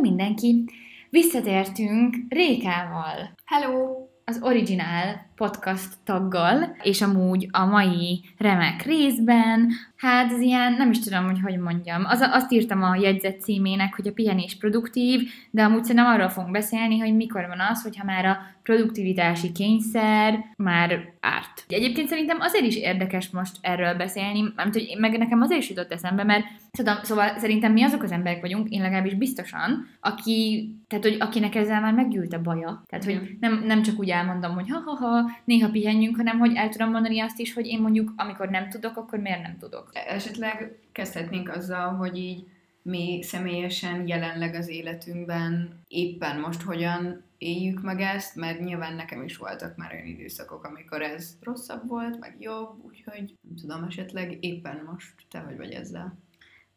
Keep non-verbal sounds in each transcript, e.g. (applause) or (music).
Sziasztok mindenki! Visszatértünk Rékával, Hello! az Original podcast taggal, és amúgy a mai remek részben, hát ez ilyen, nem is tudom, hogy hogy mondjam, az, azt írtam a jegyzet címének, hogy a pihenés produktív, de amúgy szerintem arról fogunk beszélni, hogy mikor van az, hogyha már a produktivitási kényszer már árt. Egyébként szerintem azért is érdekes most erről beszélni, mert hogy meg nekem azért is jutott eszembe, mert tudom, szóval szerintem mi azok az emberek vagyunk, én legalábbis biztosan, aki, tehát, hogy akinek ezzel már meggyűlt a baja. Tehát, hogy nem, nem csak úgy elmondom, hogy ha-ha-ha, néha pihenjünk, hanem hogy el tudom mondani azt is, hogy én mondjuk, amikor nem tudok, akkor miért nem tudok. Esetleg kezdhetnénk azzal, hogy így mi személyesen jelenleg az életünkben éppen most hogyan éljük meg ezt, mert nyilván nekem is voltak már olyan időszakok, amikor ez rosszabb volt, meg jobb, úgyhogy nem tudom, esetleg éppen most te hogy vagy ezzel.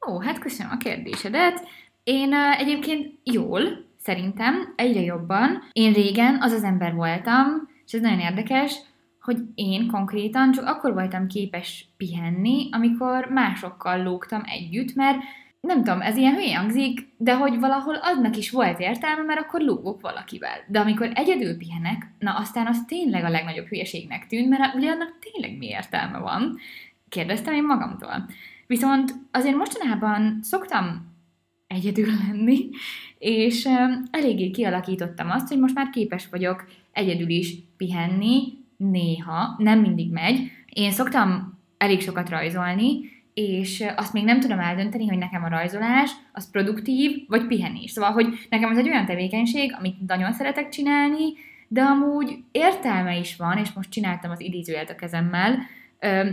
Ó, hát köszönöm a kérdésedet. Én uh, egyébként jól, szerintem, egyre jobban. Én régen az az ember voltam, és ez nagyon érdekes, hogy én konkrétan csak akkor voltam képes pihenni, amikor másokkal lógtam együtt, mert nem tudom, ez ilyen hülye hangzik, de hogy valahol adnak is volt értelme, mert akkor lógok valakivel. De amikor egyedül pihenek, na aztán az tényleg a legnagyobb hülyeségnek tűnt, mert ugye annak tényleg mi értelme van. Kérdeztem én magamtól. Viszont azért mostanában szoktam egyedül lenni, és eléggé kialakítottam azt, hogy most már képes vagyok egyedül is pihenni, néha, nem mindig megy. Én szoktam elég sokat rajzolni, és azt még nem tudom eldönteni, hogy nekem a rajzolás az produktív, vagy pihenés. Szóval, hogy nekem ez egy olyan tevékenység, amit nagyon szeretek csinálni, de amúgy értelme is van, és most csináltam az idézőjelet a kezemmel,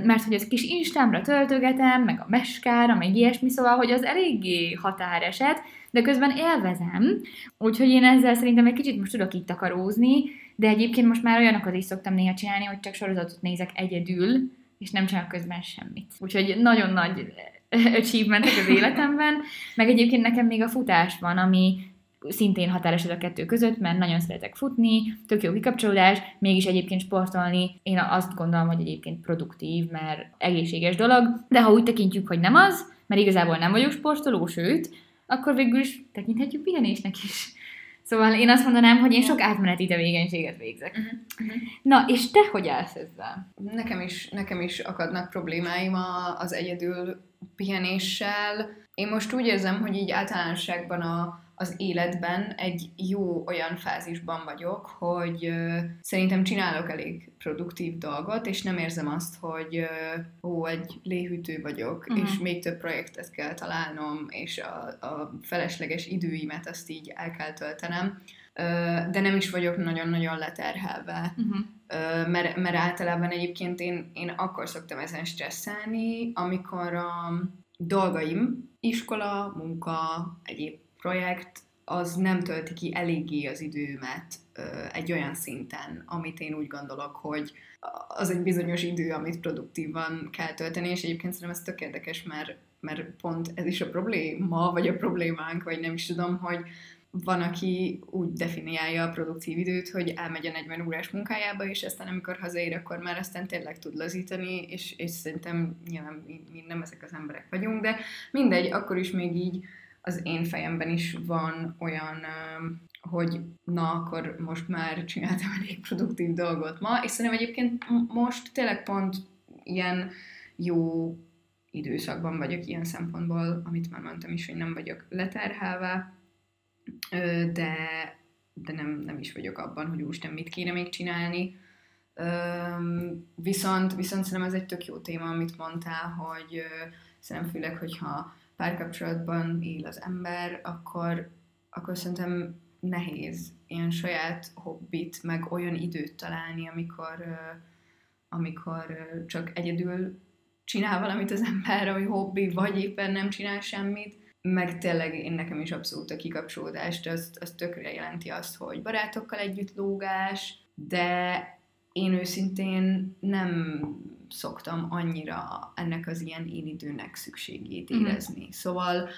mert hogy az kis instámra töltögetem, meg a meskára, meg ilyesmi, szóval, hogy az eléggé határeset, de közben élvezem, úgyhogy én ezzel szerintem egy kicsit most tudok így takarózni, de egyébként most már olyanokat is szoktam néha csinálni, hogy csak sorozatot nézek egyedül, és nem csinálok közben semmit. Úgyhogy nagyon nagy achievementek az életemben, meg egyébként nekem még a futás van, ami szintén határeset a kettő között, mert nagyon szeretek futni, tök jó kikapcsolódás, mégis egyébként sportolni, én azt gondolom, hogy egyébként produktív, mert egészséges dolog, de ha úgy tekintjük, hogy nem az, mert igazából nem vagyok sportoló, sőt, akkor végül is tekinthetjük pihenésnek is. Szóval én azt mondanám, hogy én sok átmeneti tevékenységet végzek. Uh-huh. Na, és te hogy állsz ezzel? Nekem is, nekem is akadnak problémáim a, az egyedül pihenéssel. Én most úgy érzem, hogy így általánosságban a, az életben egy jó olyan fázisban vagyok, hogy szerintem csinálok elég produktív dolgot, és nem érzem azt, hogy ó, egy léhűtő vagyok, Mhm. uh-huh. és még több projektet kell találnom, és a, a felesleges időimet azt így el kell töltenem. De nem is vagyok nagyon-nagyon leterhelve Uh-huh. Ö, mert, mert általában egyébként én, én akkor szoktam ezen stresszelni, amikor a dolgaim, iskola, munka, egyéb projekt, az nem tölti ki eléggé az időmet egy olyan szinten, amit én úgy gondolok, hogy az egy bizonyos idő, amit produktívan kell tölteni, és egyébként szerintem ez tök érdekes, mert, mert pont ez is a probléma, vagy a problémánk, vagy nem is tudom, hogy van, aki úgy definiálja a produktív időt, hogy elmegy a 40 órás munkájába, és aztán amikor hazaér, akkor már aztán tényleg tud lazítani, és, és szerintem nyilván mi, mi nem ezek az emberek vagyunk, de mindegy, akkor is még így az én fejemben is van olyan, öm, hogy na, akkor most már csináltam elég produktív dolgot ma, és szerintem egyébként most tényleg pont ilyen jó időszakban vagyok ilyen szempontból, amit már mondtam is, hogy nem vagyok leterhelve, de, de nem, nem is vagyok abban, hogy úristen, mit kéne még csinálni. Viszont, viszont szerintem ez egy tök jó téma, amit mondtál, hogy szerintem főleg, hogyha párkapcsolatban él az ember, akkor, akkor szerintem nehéz ilyen saját hobbit, meg olyan időt találni, amikor, amikor csak egyedül csinál valamit az ember, hogy hobbi, vagy éppen nem csinál semmit, meg tényleg én nekem is abszolút a kikapcsolódást, az, az tökre jelenti azt, hogy barátokkal együtt lógás, de én őszintén nem szoktam annyira ennek az ilyen én időnek szükségét Mhm. érezni. Mm-hmm. Szóval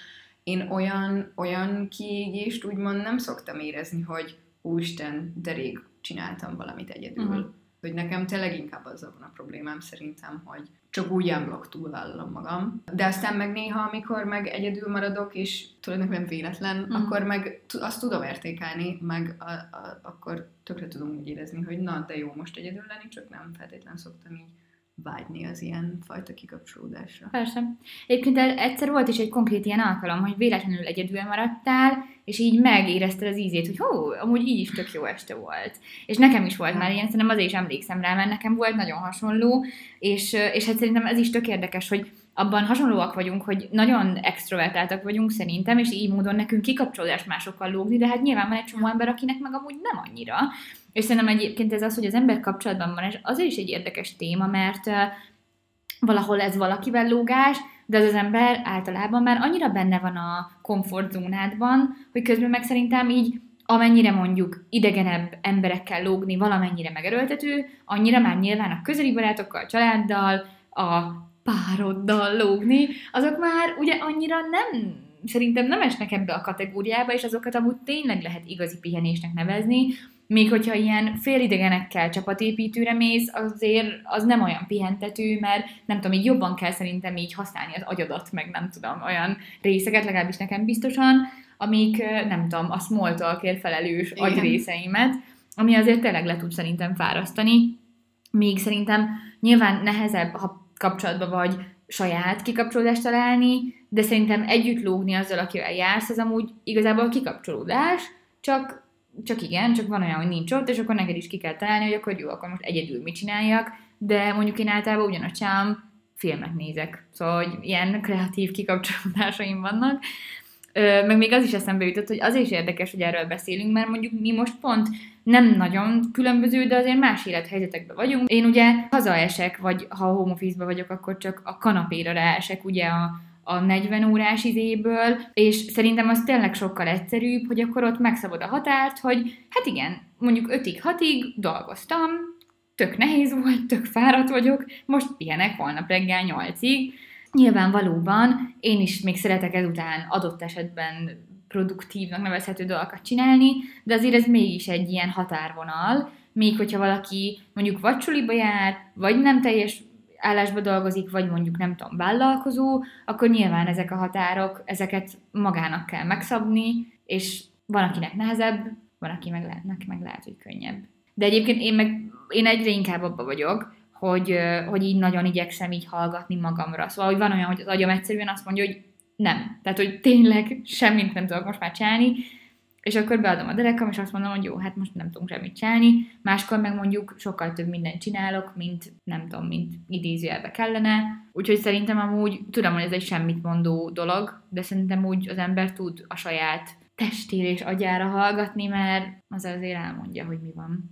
én olyan, olyan kiégést úgymond nem szoktam érezni, hogy úristen, de rég csináltam valamit egyedül. Mm-hmm. hogy nekem tényleg inkább azzal van a problémám szerintem, hogy csak úgy unblock túlvállalom magam. De aztán meg néha, amikor meg egyedül maradok, és tulajdonképpen véletlen, mm. akkor meg azt tudom értékelni, meg a, a, akkor tökre tudom úgy érezni, hogy na, de jó most egyedül lenni, csak nem feltétlenül szoktam így vágyni az ilyen fajta kikapcsolódásra. Persze. Egyébként egyszer volt is egy konkrét ilyen alkalom, hogy véletlenül egyedül maradtál, és így megérezted az ízét, hogy hó, amúgy így is tök jó este volt. És nekem is volt már ilyen, szerintem azért is emlékszem rá, mert nekem volt nagyon hasonló, és, és hát szerintem ez is tök érdekes, hogy abban hasonlóak vagyunk, hogy nagyon extrovertáltak vagyunk szerintem, és így módon nekünk kikapcsolódás másokkal lógni, de hát nyilván van egy csomó ember, akinek meg amúgy nem annyira. És szerintem egyébként ez az, hogy az ember kapcsolatban van, és azért is egy érdekes téma, mert valahol ez valakivel lógás, de az az ember általában már annyira benne van a komfortzónádban, hogy közben meg szerintem így amennyire mondjuk idegenebb emberekkel lógni valamennyire megerőltető, annyira már nyilván a közeli barátokkal, a családdal, a pároddal lógni, azok már ugye annyira nem, szerintem nem esnek ebbe a kategóriába, és azokat amúgy tényleg lehet igazi pihenésnek nevezni, még hogyha ilyen félidegenekkel csapatépítőre mész, azért az nem olyan pihentető, mert nem tudom, így jobban kell szerintem így használni az agyadat, meg nem tudom, olyan részeket, legalábbis nekem biztosan, amik nem tudom, a small talkért felelős Igen. agyrészeimet, ami azért tényleg le tud szerintem fárasztani. Még szerintem nyilván nehezebb, ha kapcsolatban vagy saját kikapcsolódást találni, de szerintem együtt lógni azzal, akivel jársz, az amúgy igazából kikapcsolódás, csak, csak igen, csak van olyan, hogy nincs ott, és akkor neked is ki kell találni, hogy akkor jó, akkor most egyedül mit csináljak, de mondjuk én általában ugyanazt csinálom, filmet nézek. Szóval, hogy ilyen kreatív kikapcsolódásaim vannak. Ö, meg még az is eszembe jutott, hogy az is érdekes, hogy erről beszélünk, mert mondjuk mi most pont nem nagyon különböző, de azért más élethelyzetekben vagyunk. Én ugye hazaesek, vagy ha home office vagyok, akkor csak a kanapéra ráesek ugye a, a 40 órás izéből, és szerintem az tényleg sokkal egyszerűbb, hogy akkor ott megszabad a határt, hogy hát igen, mondjuk 5-ig, 6-ig dolgoztam, tök nehéz volt, tök fáradt vagyok, most pihenek holnap reggel 8-ig. Nyilván valóban én is még szeretek ezután adott esetben produktívnak nevezhető dolgokat csinálni, de azért ez mégis egy ilyen határvonal, még hogyha valaki mondjuk vagy jár, vagy nem teljes állásba dolgozik, vagy mondjuk nem tudom, vállalkozó, akkor nyilván ezek a határok, ezeket magának kell megszabni, és van, akinek nehezebb, van, aki meg lehet, neki meg lehet, hogy könnyebb. De egyébként én meg én egyre inkább abba vagyok, hogy, hogy így nagyon igyekszem így hallgatni magamra. Szóval, hogy van olyan, hogy az agyam egyszerűen azt mondja, hogy nem. Tehát, hogy tényleg semmit nem tudok most már csinálni, és akkor beadom a derekam, és azt mondom, hogy jó, hát most nem tudunk semmit csinálni, máskor meg mondjuk sokkal több mindent csinálok, mint nem tudom, mint idézőjelbe kellene. Úgyhogy szerintem amúgy, tudom, hogy ez egy semmit mondó dolog, de szerintem úgy az ember tud a saját testére és agyára hallgatni, mert az azért elmondja, hogy mi van.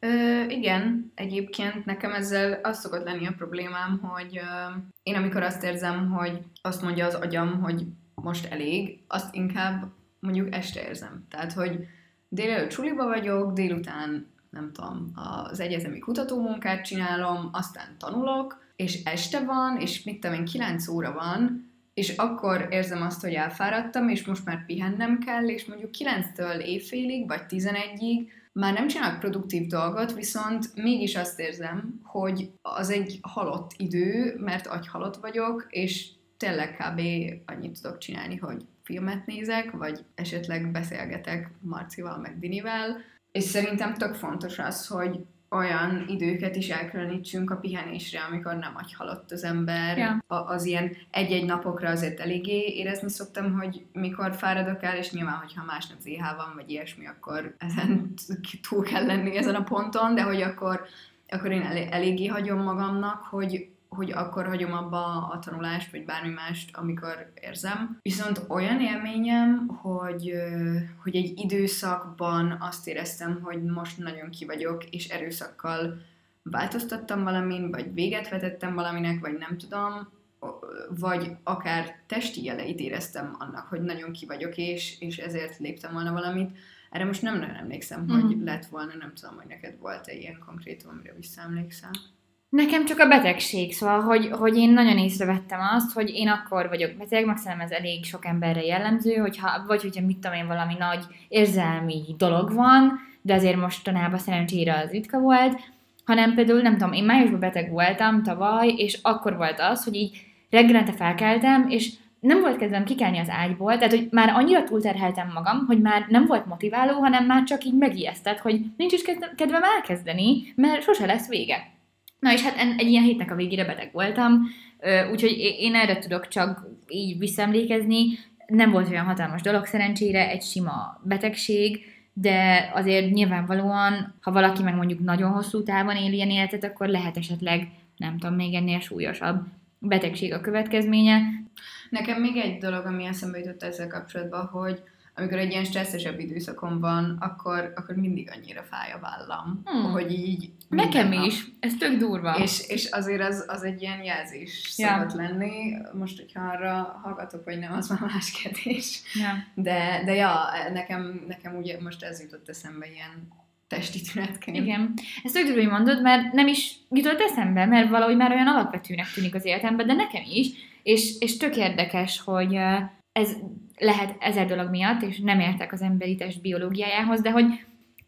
Ö, igen, egyébként nekem ezzel az szokott lenni a problémám, hogy ö, én amikor azt érzem, hogy azt mondja az agyam, hogy most elég, azt inkább mondjuk este érzem. Tehát, hogy délelőtt csuliba vagyok, délután nem tudom, az egyetemi kutatómunkát csinálom, aztán tanulok, és este van, és mit tudom én, 9 óra van, és akkor érzem azt, hogy elfáradtam, és most már pihennem kell, és mondjuk 9-től éjfélig, vagy 11-ig már nem csinálok produktív dolgot, viszont mégis azt érzem, hogy az egy halott idő, mert agyhalott vagyok, és tényleg kb. annyit tudok csinálni, hogy filmet nézek, vagy esetleg beszélgetek Marcival, meg Dinivel, és szerintem tök fontos az, hogy olyan időket is elkülönítsünk a pihenésre, amikor nem agy halott az ember. Ja. A, az ilyen egy-egy napokra azért eléggé érezni szoktam, hogy mikor fáradok el, és nyilván, hogyha másnap ZH van, vagy ilyesmi, akkor ezen túl kell lenni ezen a ponton, de hogy akkor, akkor én elég, eléggé hagyom magamnak, hogy hogy akkor hagyom abba a tanulást, vagy bármi mást, amikor érzem. Viszont olyan élményem, hogy, hogy egy időszakban azt éreztem, hogy most nagyon ki vagyok, és erőszakkal változtattam valamin, vagy véget vetettem valaminek, vagy nem tudom, vagy akár testi jeleit éreztem annak, hogy nagyon ki vagyok, és, és ezért léptem volna valamit. Erre most nem nagyon emlékszem, mm. hogy lett volna, nem tudom, hogy neked volt-e ilyen konkrétum, amire visszaemlékszel. Nekem csak a betegség, szóval, hogy, hogy én nagyon észrevettem azt, hogy én akkor vagyok beteg, meg szerintem ez elég sok emberre jellemző, hogyha, vagy hogyha mit tudom én, valami nagy érzelmi dolog van, de azért mostanában szerencsére az ritka volt, hanem például, nem tudom, én májusban beteg voltam tavaly, és akkor volt az, hogy így reggelente felkeltem, és nem volt kedvem kikelni az ágyból, tehát hogy már annyira túlterheltem magam, hogy már nem volt motiváló, hanem már csak így megijesztett, hogy nincs is kedvem elkezdeni, mert sose lesz vége. Na és hát egy ilyen hétnek a végére beteg voltam, úgyhogy én erre tudok csak így visszaemlékezni. Nem volt olyan hatalmas dolog szerencsére, egy sima betegség, de azért nyilvánvalóan, ha valaki meg mondjuk nagyon hosszú távon él ilyen életet, akkor lehet esetleg, nem tudom, még ennél súlyosabb betegség a következménye. Nekem még egy dolog, ami eszembe jutott ezzel kapcsolatban, hogy amikor egy ilyen stresszesebb időszakom van, akkor, akkor mindig annyira fáj a vállam, hmm. hogy így... Nekem nap. is, ez tök durva. És, és azért az, az egy ilyen jelzés ja. szokott lenni. Most, hogyha arra hallgatok, vagy nem, az már más kérdés. Ja. De, de ja, nekem, nekem ugye most ez jutott eszembe ilyen testi tünetként. Igen. Ezt tök durva, hogy mondod, mert nem is jutott eszembe, mert valahogy már olyan alapvetőnek tűnik az életemben, de nekem is, és, és tök érdekes, hogy ez lehet ezer dolog miatt, és nem értek az emberi test biológiájához, de hogy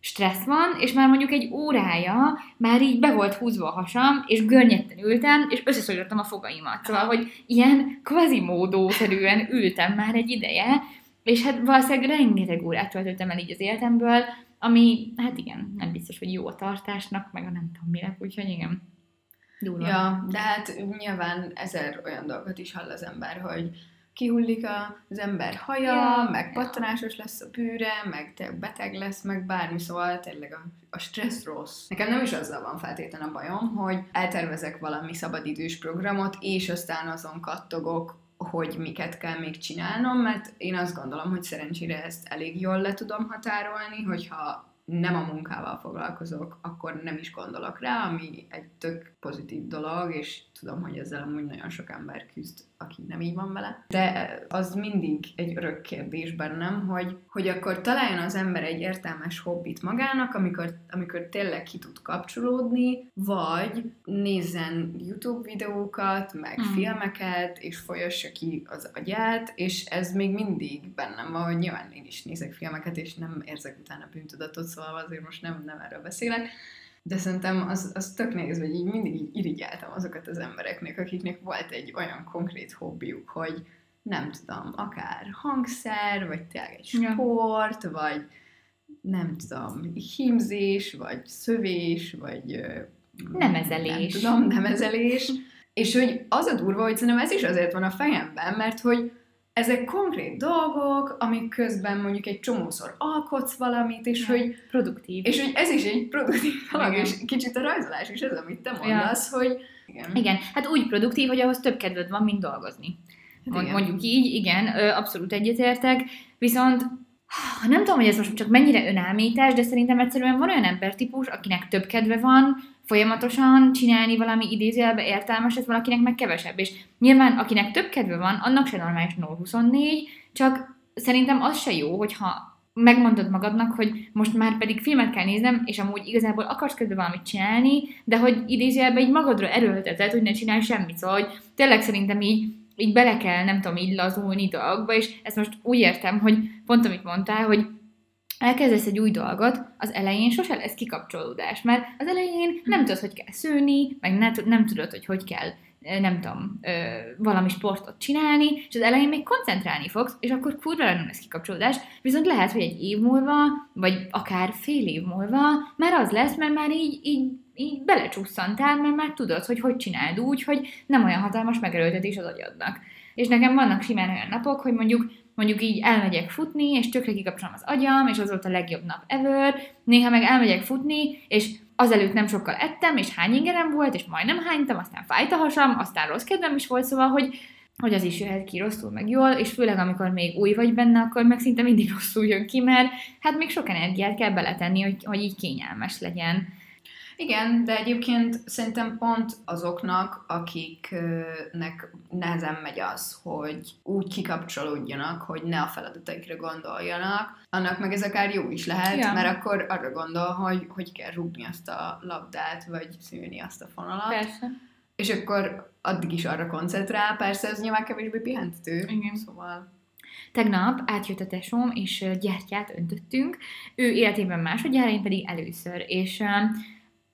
stressz van, és már mondjuk egy órája már így be volt húzva a hasam, és görnyetten ültem, és összeszorítottam a fogaimat. Szóval, hogy ilyen kvazimódószerűen ültem már egy ideje, és hát valószínűleg rengeteg órát töltöttem el így az életemből, ami, hát igen, nem biztos, hogy jó a tartásnak, meg a nem tudom minek, úgyhogy igen. Durva. Ja, de hát nyilván ezer olyan dolgot is hall az ember, hogy kihullik az ember haja, ja, meg pattanásos lesz a bőre, meg te beteg lesz, meg bármi, szóval tényleg a, a stressz rossz. Nekem nem is azzal van feltétlen a bajom, hogy eltervezek valami szabadidős programot, és aztán azon kattogok, hogy miket kell még csinálnom, mert én azt gondolom, hogy szerencsére ezt elég jól le tudom határolni, hogyha nem a munkával foglalkozok, akkor nem is gondolok rá, ami egy tök pozitív dolog, és tudom, hogy ezzel amúgy nagyon sok ember küzd aki nem így van vele. De az mindig egy örök kérdés bennem, hogy, hogy akkor találjon az ember egy értelmes hobbit magának, amikor, amikor tényleg ki tud kapcsolódni, vagy nézzen YouTube videókat, meg mm. filmeket, és folyassa ki az agyát, és ez még mindig bennem van, hogy nyilván én is nézek filmeket, és nem érzek utána bűntudatot, szóval azért most nem, nem erről beszélek, de szerintem az, az tök nehéz, hogy így mindig így irigyeltem azokat az embereknek, akiknek volt egy olyan konkrét hobbiuk, hogy nem tudom, akár hangszer, vagy tényleg egy sport, ja. vagy nem tudom, hímzés, vagy szövés, vagy nemezelés. Nem tudom, nemezelés. És hogy az a durva, hogy szerintem ez is azért van a fejemben, mert hogy ezek konkrét dolgok, amik közben mondjuk egy csomószor alkotsz valamit, és ja, hogy... Produktív. És hogy ez is egy produktív dolog, és kicsit a rajzolás is ez, amit te mondasz, ja. hogy... Igen. igen, hát úgy produktív, hogy ahhoz több kedved van, mint dolgozni. Hát igen. Mondjuk így, igen, abszolút egyetértek, viszont nem tudom, hogy ez most csak mennyire önállítás, de szerintem egyszerűen van olyan embertípus, akinek több kedve van, folyamatosan csinálni valami idézőjelbe értelmeset, valakinek meg kevesebb. És nyilván, akinek több kedve van, annak se normális 024, csak szerintem az se jó, hogyha megmondod magadnak, hogy most már pedig filmet kell néznem, és amúgy igazából akarsz közben valamit csinálni, de hogy idézőjelben így magadra erőlteted, hogy ne csinálj semmit. Szóval, hogy tényleg szerintem így, így bele kell, nem tudom, így lazulni dolgokba, és ezt most úgy értem, hogy pont amit mondtál, hogy elkezdesz egy új dolgot, az elején sose lesz kikapcsolódás, mert az elején nem tudod, hogy kell szőni, meg ne, nem tudod, hogy hogy kell nem tudom, valami sportot csinálni, és az elején még koncentrálni fogsz, és akkor kurva nem lesz kikapcsolódás, viszont lehet, hogy egy év múlva, vagy akár fél év múlva már az lesz, mert már így, így, így belecsusszantál, mert már tudod, hogy hogy csináld úgy, hogy nem olyan hatalmas megerőltetés az agyadnak. És nekem vannak simán olyan napok, hogy mondjuk mondjuk így elmegyek futni, és tökre kikapcsolom az agyam, és az volt a legjobb nap ever, néha meg elmegyek futni, és azelőtt nem sokkal ettem, és hány ingerem volt, és majdnem hánytam, aztán fájt a hasam, aztán rossz kedvem is volt, szóval, hogy, hogy az is jöhet ki rosszul, meg jól, és főleg amikor még új vagy benne, akkor meg szinte mindig rosszul jön ki, mert hát még sok energiát kell beletenni, hogy, hogy így kényelmes legyen. Igen, de egyébként szerintem pont azoknak, akiknek nehezen megy az, hogy úgy kikapcsolódjanak, hogy ne a feladataikra gondoljanak, annak meg ez akár jó is lehet, ja. mert akkor arra gondol, hogy hogy kell rúgni azt a labdát, vagy szűni azt a fonalat. Persze. És akkor addig is arra koncentrál, persze ez nyilván kevésbé pihentető. Igen. Szóval... Tegnap átjött a tesóm, és gyertyát öntöttünk. Ő életében másodjára, én pedig először, és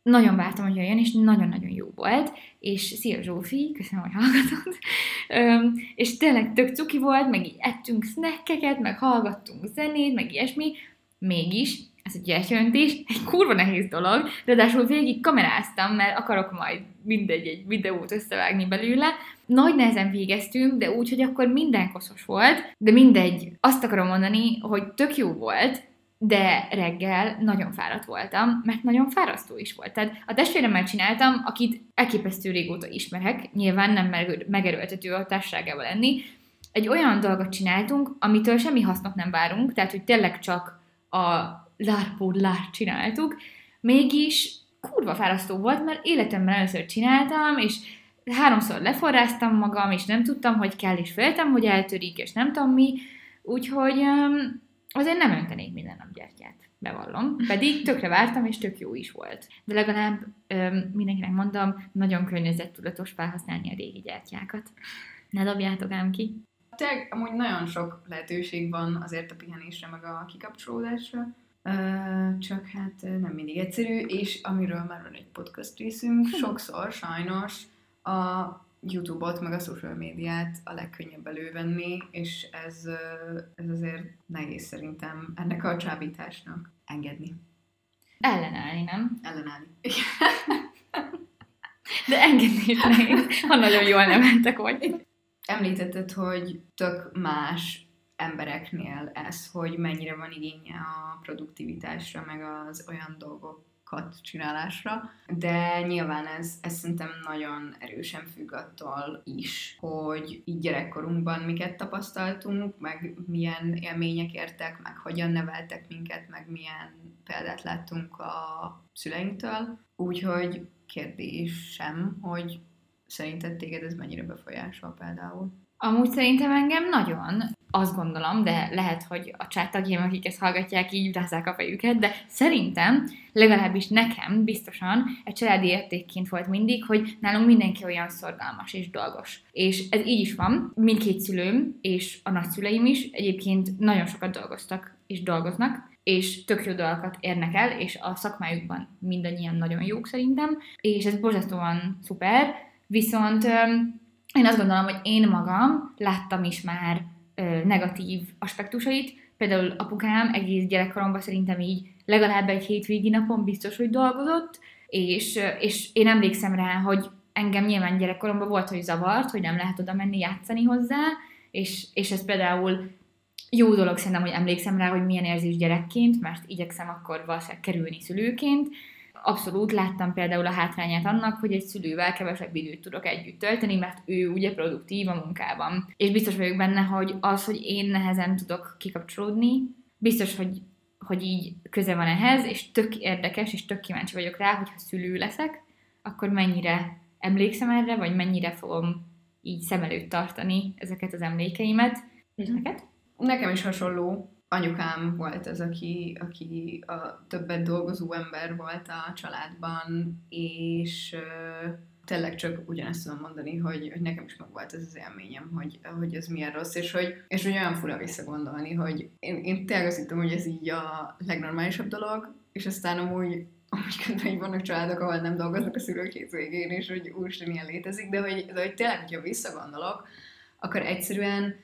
nagyon vártam, hogy jöjjön, és nagyon-nagyon jó volt, és szia Zsófi, köszönöm, hogy hallgatod, (laughs) Öm, és tényleg tök cuki volt, meg így ettünk snackeket, meg hallgattunk zenét, meg ilyesmi, mégis ez egy gyertyöntés, egy kurva nehéz dolog, ráadásul végig kameráztam, mert akarok majd mindegy egy videót összevágni belőle. Nagy nehezen végeztünk, de úgy, hogy akkor minden koszos volt, de mindegy. Azt akarom mondani, hogy tök jó volt, de reggel nagyon fáradt voltam, mert nagyon fárasztó is volt. Tehát a testvéremmel csináltam, akit elképesztő régóta ismerek, nyilván nem megerőltető a társaságával lenni, egy olyan dolgot csináltunk, amitől semmi hasznot nem várunk, tehát hogy tényleg csak a lárpódlást csináltuk, mégis kurva fárasztó volt, mert életemben először csináltam, és háromszor leforráztam magam, és nem tudtam, hogy kell, és féltem, hogy eltörik, és nem tudom mi, úgyhogy um, azért nem öntenék minden nap gyertyát, bevallom. Pedig tökre vártam, és tök jó is volt. De legalább um, mindenkinek mondom, nagyon környezettudatos felhasználni a régi gyertyákat. Ne dobjátok ám ki. Tényleg, amúgy nagyon sok lehetőség van azért a pihenésre, meg a kikapcsolódásra. Uh, csak hát nem mindig egyszerű, és amiről már van egy podcast részünk, (laughs) sokszor sajnos a YouTube-ot, meg a social médiát a legkönnyebb elővenni, és ez, ez azért nehéz szerintem ennek a csábításnak engedni. Ellenállni, nem? Ellenállni. (laughs) De engedni is nehéz, ha nagyon jól neveltek vagy. Említetted, hogy tök más embereknél ez, hogy mennyire van igénye a produktivitásra, meg az olyan dolgokat csinálásra, de nyilván ez, ez szerintem nagyon erősen függ attól is, hogy így gyerekkorunkban miket tapasztaltunk, meg milyen élmények értek, meg hogyan neveltek minket, meg milyen példát láttunk a szüleinktől. Úgyhogy kérdésem, hogy szerinted téged ez mennyire befolyásol például? Amúgy szerintem engem nagyon, azt gondolom, de lehet, hogy a csáttagjaim, akik ezt hallgatják, így rázzák a fejüket, de szerintem, legalábbis nekem biztosan egy családi értékként volt mindig, hogy nálunk mindenki olyan szorgalmas és dolgos. És ez így is van, mindkét szülőm és a nagyszüleim is egyébként nagyon sokat dolgoztak és dolgoznak, és tök jó dolgokat érnek el, és a szakmájukban mindannyian nagyon jók szerintem, és ez borzasztóan szuper, viszont én azt gondolom, hogy én magam láttam is már negatív aspektusait. Például apukám egész gyerekkoromban szerintem így legalább egy hétvégi napon biztos, hogy dolgozott, és, és én emlékszem rá, hogy engem nyilván gyerekkoromban volt, hogy zavart, hogy nem lehet oda menni játszani hozzá, és, és ez például jó dolog szerintem, hogy emlékszem rá, hogy milyen érzés gyerekként, mert igyekszem akkor valószínűleg kerülni szülőként, abszolút láttam például a hátrányát annak, hogy egy szülővel kevesebb időt tudok együtt tölteni, mert ő ugye produktív a munkában. És biztos vagyok benne, hogy az, hogy én nehezen tudok kikapcsolódni, biztos, hogy, hogy így köze van ehhez, és tök érdekes, és tök kíváncsi vagyok rá, hogyha szülő leszek, akkor mennyire emlékszem erre, vagy mennyire fogom így szem előtt tartani ezeket az emlékeimet. És neked? Nekem is hasonló anyukám volt az, aki, aki a többet dolgozó ember volt a családban, és tényleg csak ugyanezt tudom mondani, hogy, hogy nekem is meg volt ez az élményem, hogy, hogy ez milyen rossz, és hogy, és hogy olyan fura visszagondolni, hogy én, én tényleg azt hittem, hogy ez így a legnormálisabb dolog, és aztán amúgy amúgy közben vannak családok, ahol nem dolgoznak a szülők végén, és hogy úristen ilyen létezik, de hogy, de hogy tényleg, hogyha visszagondolok, akkor egyszerűen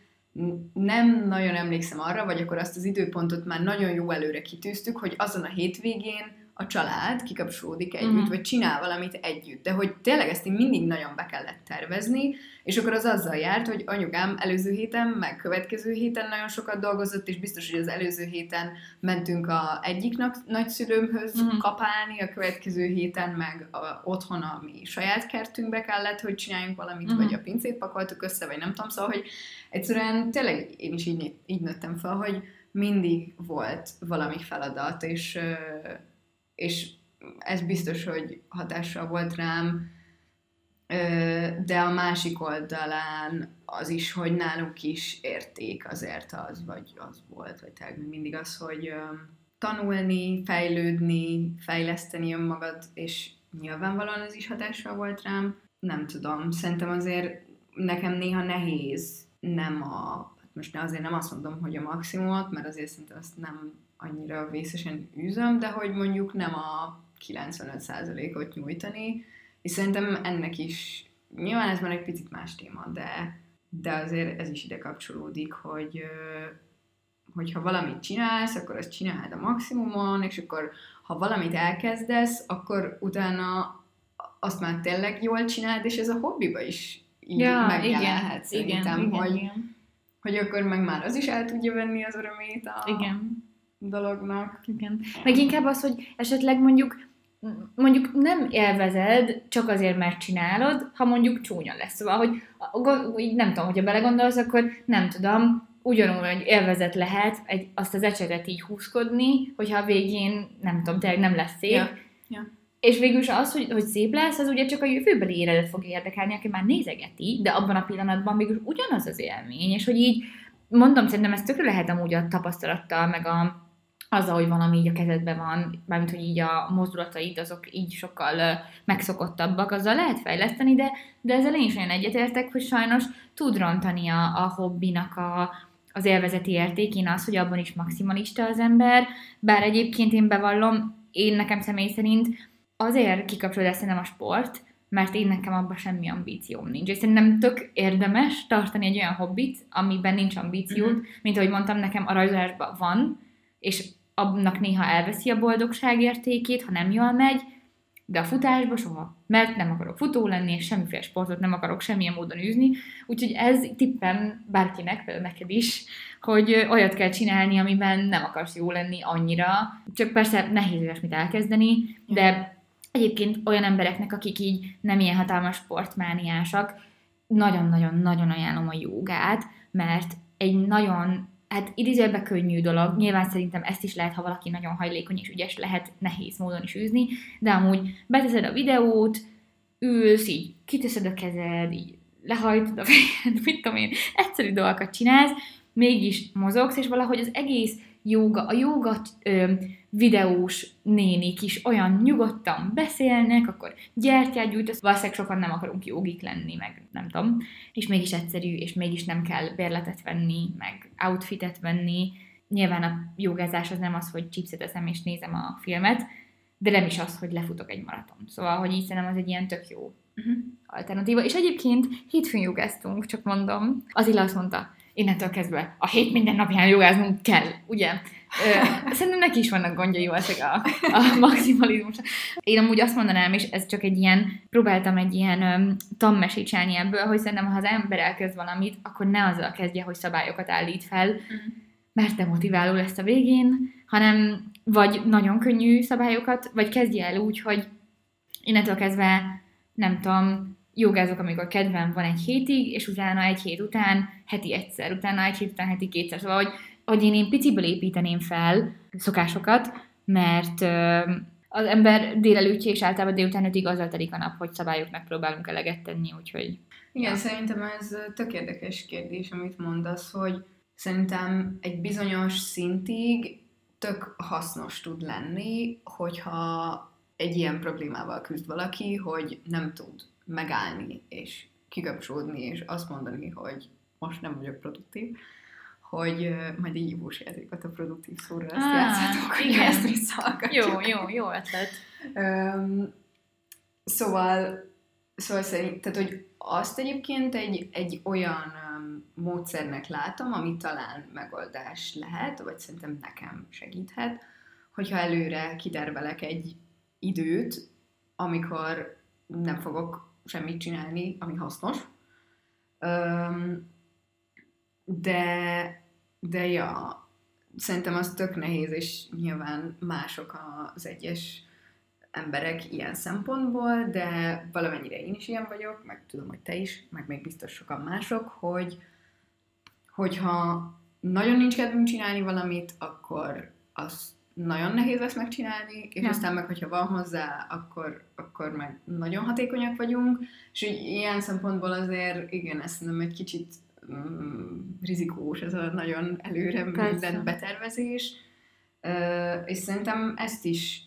nem nagyon emlékszem arra, vagy akkor azt az időpontot már nagyon jó előre kitűztük, hogy azon a hétvégén a család kikapcsolódik együtt, uh-huh. vagy csinál valamit együtt. De hogy tényleg ezt így mindig nagyon be kellett tervezni, és akkor az azzal járt, hogy anyukám előző héten, meg következő héten nagyon sokat dolgozott, és biztos, hogy az előző héten mentünk a egyik nagyszülőmhöz uh-huh. kapálni, a következő héten meg a, otthon a mi saját kertünkbe kellett, hogy csináljunk valamit, uh-huh. vagy a pincét pakoltuk össze, vagy nem tudom, szóval, hogy egyszerűen tényleg én is így, így nőttem fel, hogy mindig volt valami feladat, és és ez biztos, hogy hatással volt rám, de a másik oldalán az is, hogy nálunk is érték azért az, vagy az volt, vagy tényleg mindig az, hogy tanulni, fejlődni, fejleszteni önmagad, és nyilvánvalóan ez is hatással volt rám. Nem tudom, szerintem azért nekem néha nehéz nem a, hát most azért nem azt mondom, hogy a maximumot, mert azért szerintem azt nem annyira vészesen űzöm, de hogy mondjuk nem a 95%-ot nyújtani, és szerintem ennek is, nyilván ez már egy picit más téma, de, de azért ez is ide kapcsolódik, hogy hogyha valamit csinálsz, akkor azt csináld a maximumon, és akkor ha valamit elkezdesz, akkor utána azt már tényleg jól csináld, és ez a hobbiba is így ja, megjelenhet igen, szerintem, igen, hogy, igen. hogy akkor meg már az is el tudja venni az örömét a igen. Dolognak. Igen. Meg inkább az, hogy esetleg mondjuk mondjuk nem élvezed csak azért, mert csinálod, ha mondjuk csúnya lesz. Szóval, hogy nem tudom, hogyha belegondolsz, akkor nem tudom, ugyanúgy élvezet lehet egy, azt az ecsetet így húzkodni, hogyha a végén, nem tudom, tényleg nem lesz szép. Ja. Ja. És végül is az, hogy, hogy szép lesz, az ugye csak a jövőbeli életet fog érdekelni, aki már nézegeti, de abban a pillanatban végül ugyanaz az élmény, és hogy így, mondom, szerintem ez tökre lehet amúgy a tapasztalattal, meg a, azzal, hogy valami így a kezedben van, mármint, hogy így a mozdulataid, azok így sokkal megszokottabbak, azzal lehet fejleszteni, de, de ezzel én is olyan egyetértek, hogy sajnos tud rontani a, a hobbinak a, az élvezeti értékén az, hogy abban is maximalista az ember, bár egyébként én bevallom, én nekem személy szerint azért kikapcsolódás nem a sport, mert én nekem abban semmi ambícióm nincs. És szerintem tök érdemes tartani egy olyan hobbit, amiben nincs ambíciód, mm-hmm. mint ahogy mondtam, nekem a rajzolásban van, és abnak néha elveszi a boldogság értékét, ha nem jól megy, de a futásba soha, mert nem akarok futó lenni, és semmiféle sportot nem akarok semmilyen módon űzni, úgyhogy ez tippem bárkinek, például neked is, hogy olyat kell csinálni, amiben nem akarsz jó lenni annyira, csak persze nehéz olyasmit elkezdeni, de egyébként olyan embereknek, akik így nem ilyen hatalmas sportmániásak, nagyon-nagyon-nagyon ajánlom a jogát, mert egy nagyon hát idézőjelben könnyű dolog, nyilván szerintem ezt is lehet, ha valaki nagyon hajlékony és ügyes, lehet nehéz módon is űzni, de amúgy beteszed a videót, ülsz, így kiteszed a kezed, így lehajtod a fejed, (laughs) mit tudom én, egyszerű dolgokat csinálsz, mégis mozogsz, és valahogy az egész jóga, a jóga ö, videós nénik is olyan nyugodtan beszélnek, akkor gyertyát gyújtasz, valószínűleg sokan nem akarunk jogik lenni, meg nem tudom, és mégis egyszerű, és mégis nem kell bérletet venni, meg outfitet venni. Nyilván a jogázás az nem az, hogy chipset eszem és nézem a filmet, de nem is az, hogy lefutok egy maraton. Szóval, hogy így szerintem az egy ilyen tök jó uh-huh. alternatíva. És egyébként hétfőn jogáztunk, csak mondom, az Illa azt mondta, innentől kezdve a hét minden napján jogáznunk kell, ugye? Szerintem neki is vannak gondjai ezek a, a maximalizmus. Én amúgy azt mondanám, és ez csak egy ilyen, próbáltam egy ilyen um, csinálni ebből, hogy szerintem, ha az ember elkezd valamit, akkor ne azzal kezdje, hogy szabályokat állít fel, uh-huh. mert demotiváló lesz a végén, hanem vagy nagyon könnyű szabályokat, vagy kezdje el úgy, hogy innentől kezdve, nem tudom, jogázok, amikor kedvem van egy hétig, és utána egy hét után heti egyszer, utána egy hét után heti kétszer. Szóval, hogy, hogy én, én piciből építeném fel szokásokat, mert az ember délelőttje és általában délután ötig azzal telik a nap, hogy szabályoknak próbálunk eleget tenni, úgyhogy... Igen, ja. szerintem ez tök érdekes kérdés, amit mondasz, hogy szerintem egy bizonyos szintig tök hasznos tud lenni, hogyha egy ilyen problémával küzd valaki, hogy nem tud megállni, és kikapcsolódni, és azt mondani, hogy most nem vagyok produktív, hogy majd így hívós játékot a produktív szóra ezt ah, játszhatunk, hogy ezt visszahallgatjuk. Jó, jó, jó ötlet. um, szóval, szóval szerint, tehát, hogy azt egyébként egy, egy olyan um, módszernek látom, ami talán megoldás lehet, vagy szerintem nekem segíthet, hogyha előre kidervelek egy időt, amikor nem fogok semmit csinálni, ami hasznos. Um, de, de ja, szerintem az tök nehéz, és nyilván mások az egyes emberek ilyen szempontból, de valamennyire én is ilyen vagyok, meg tudom, hogy te is, meg még biztos sokan mások, hogy hogyha nagyon nincs kedvünk csinálni valamit, akkor azt nagyon nehéz lesz megcsinálni, és ja. aztán meg, hogyha van hozzá, akkor, akkor meg nagyon hatékonyak vagyunk, és úgy ilyen szempontból azért, igen, ezt nem egy kicsit rizikós ez a nagyon előre Persze. minden betervezés, és szerintem ezt is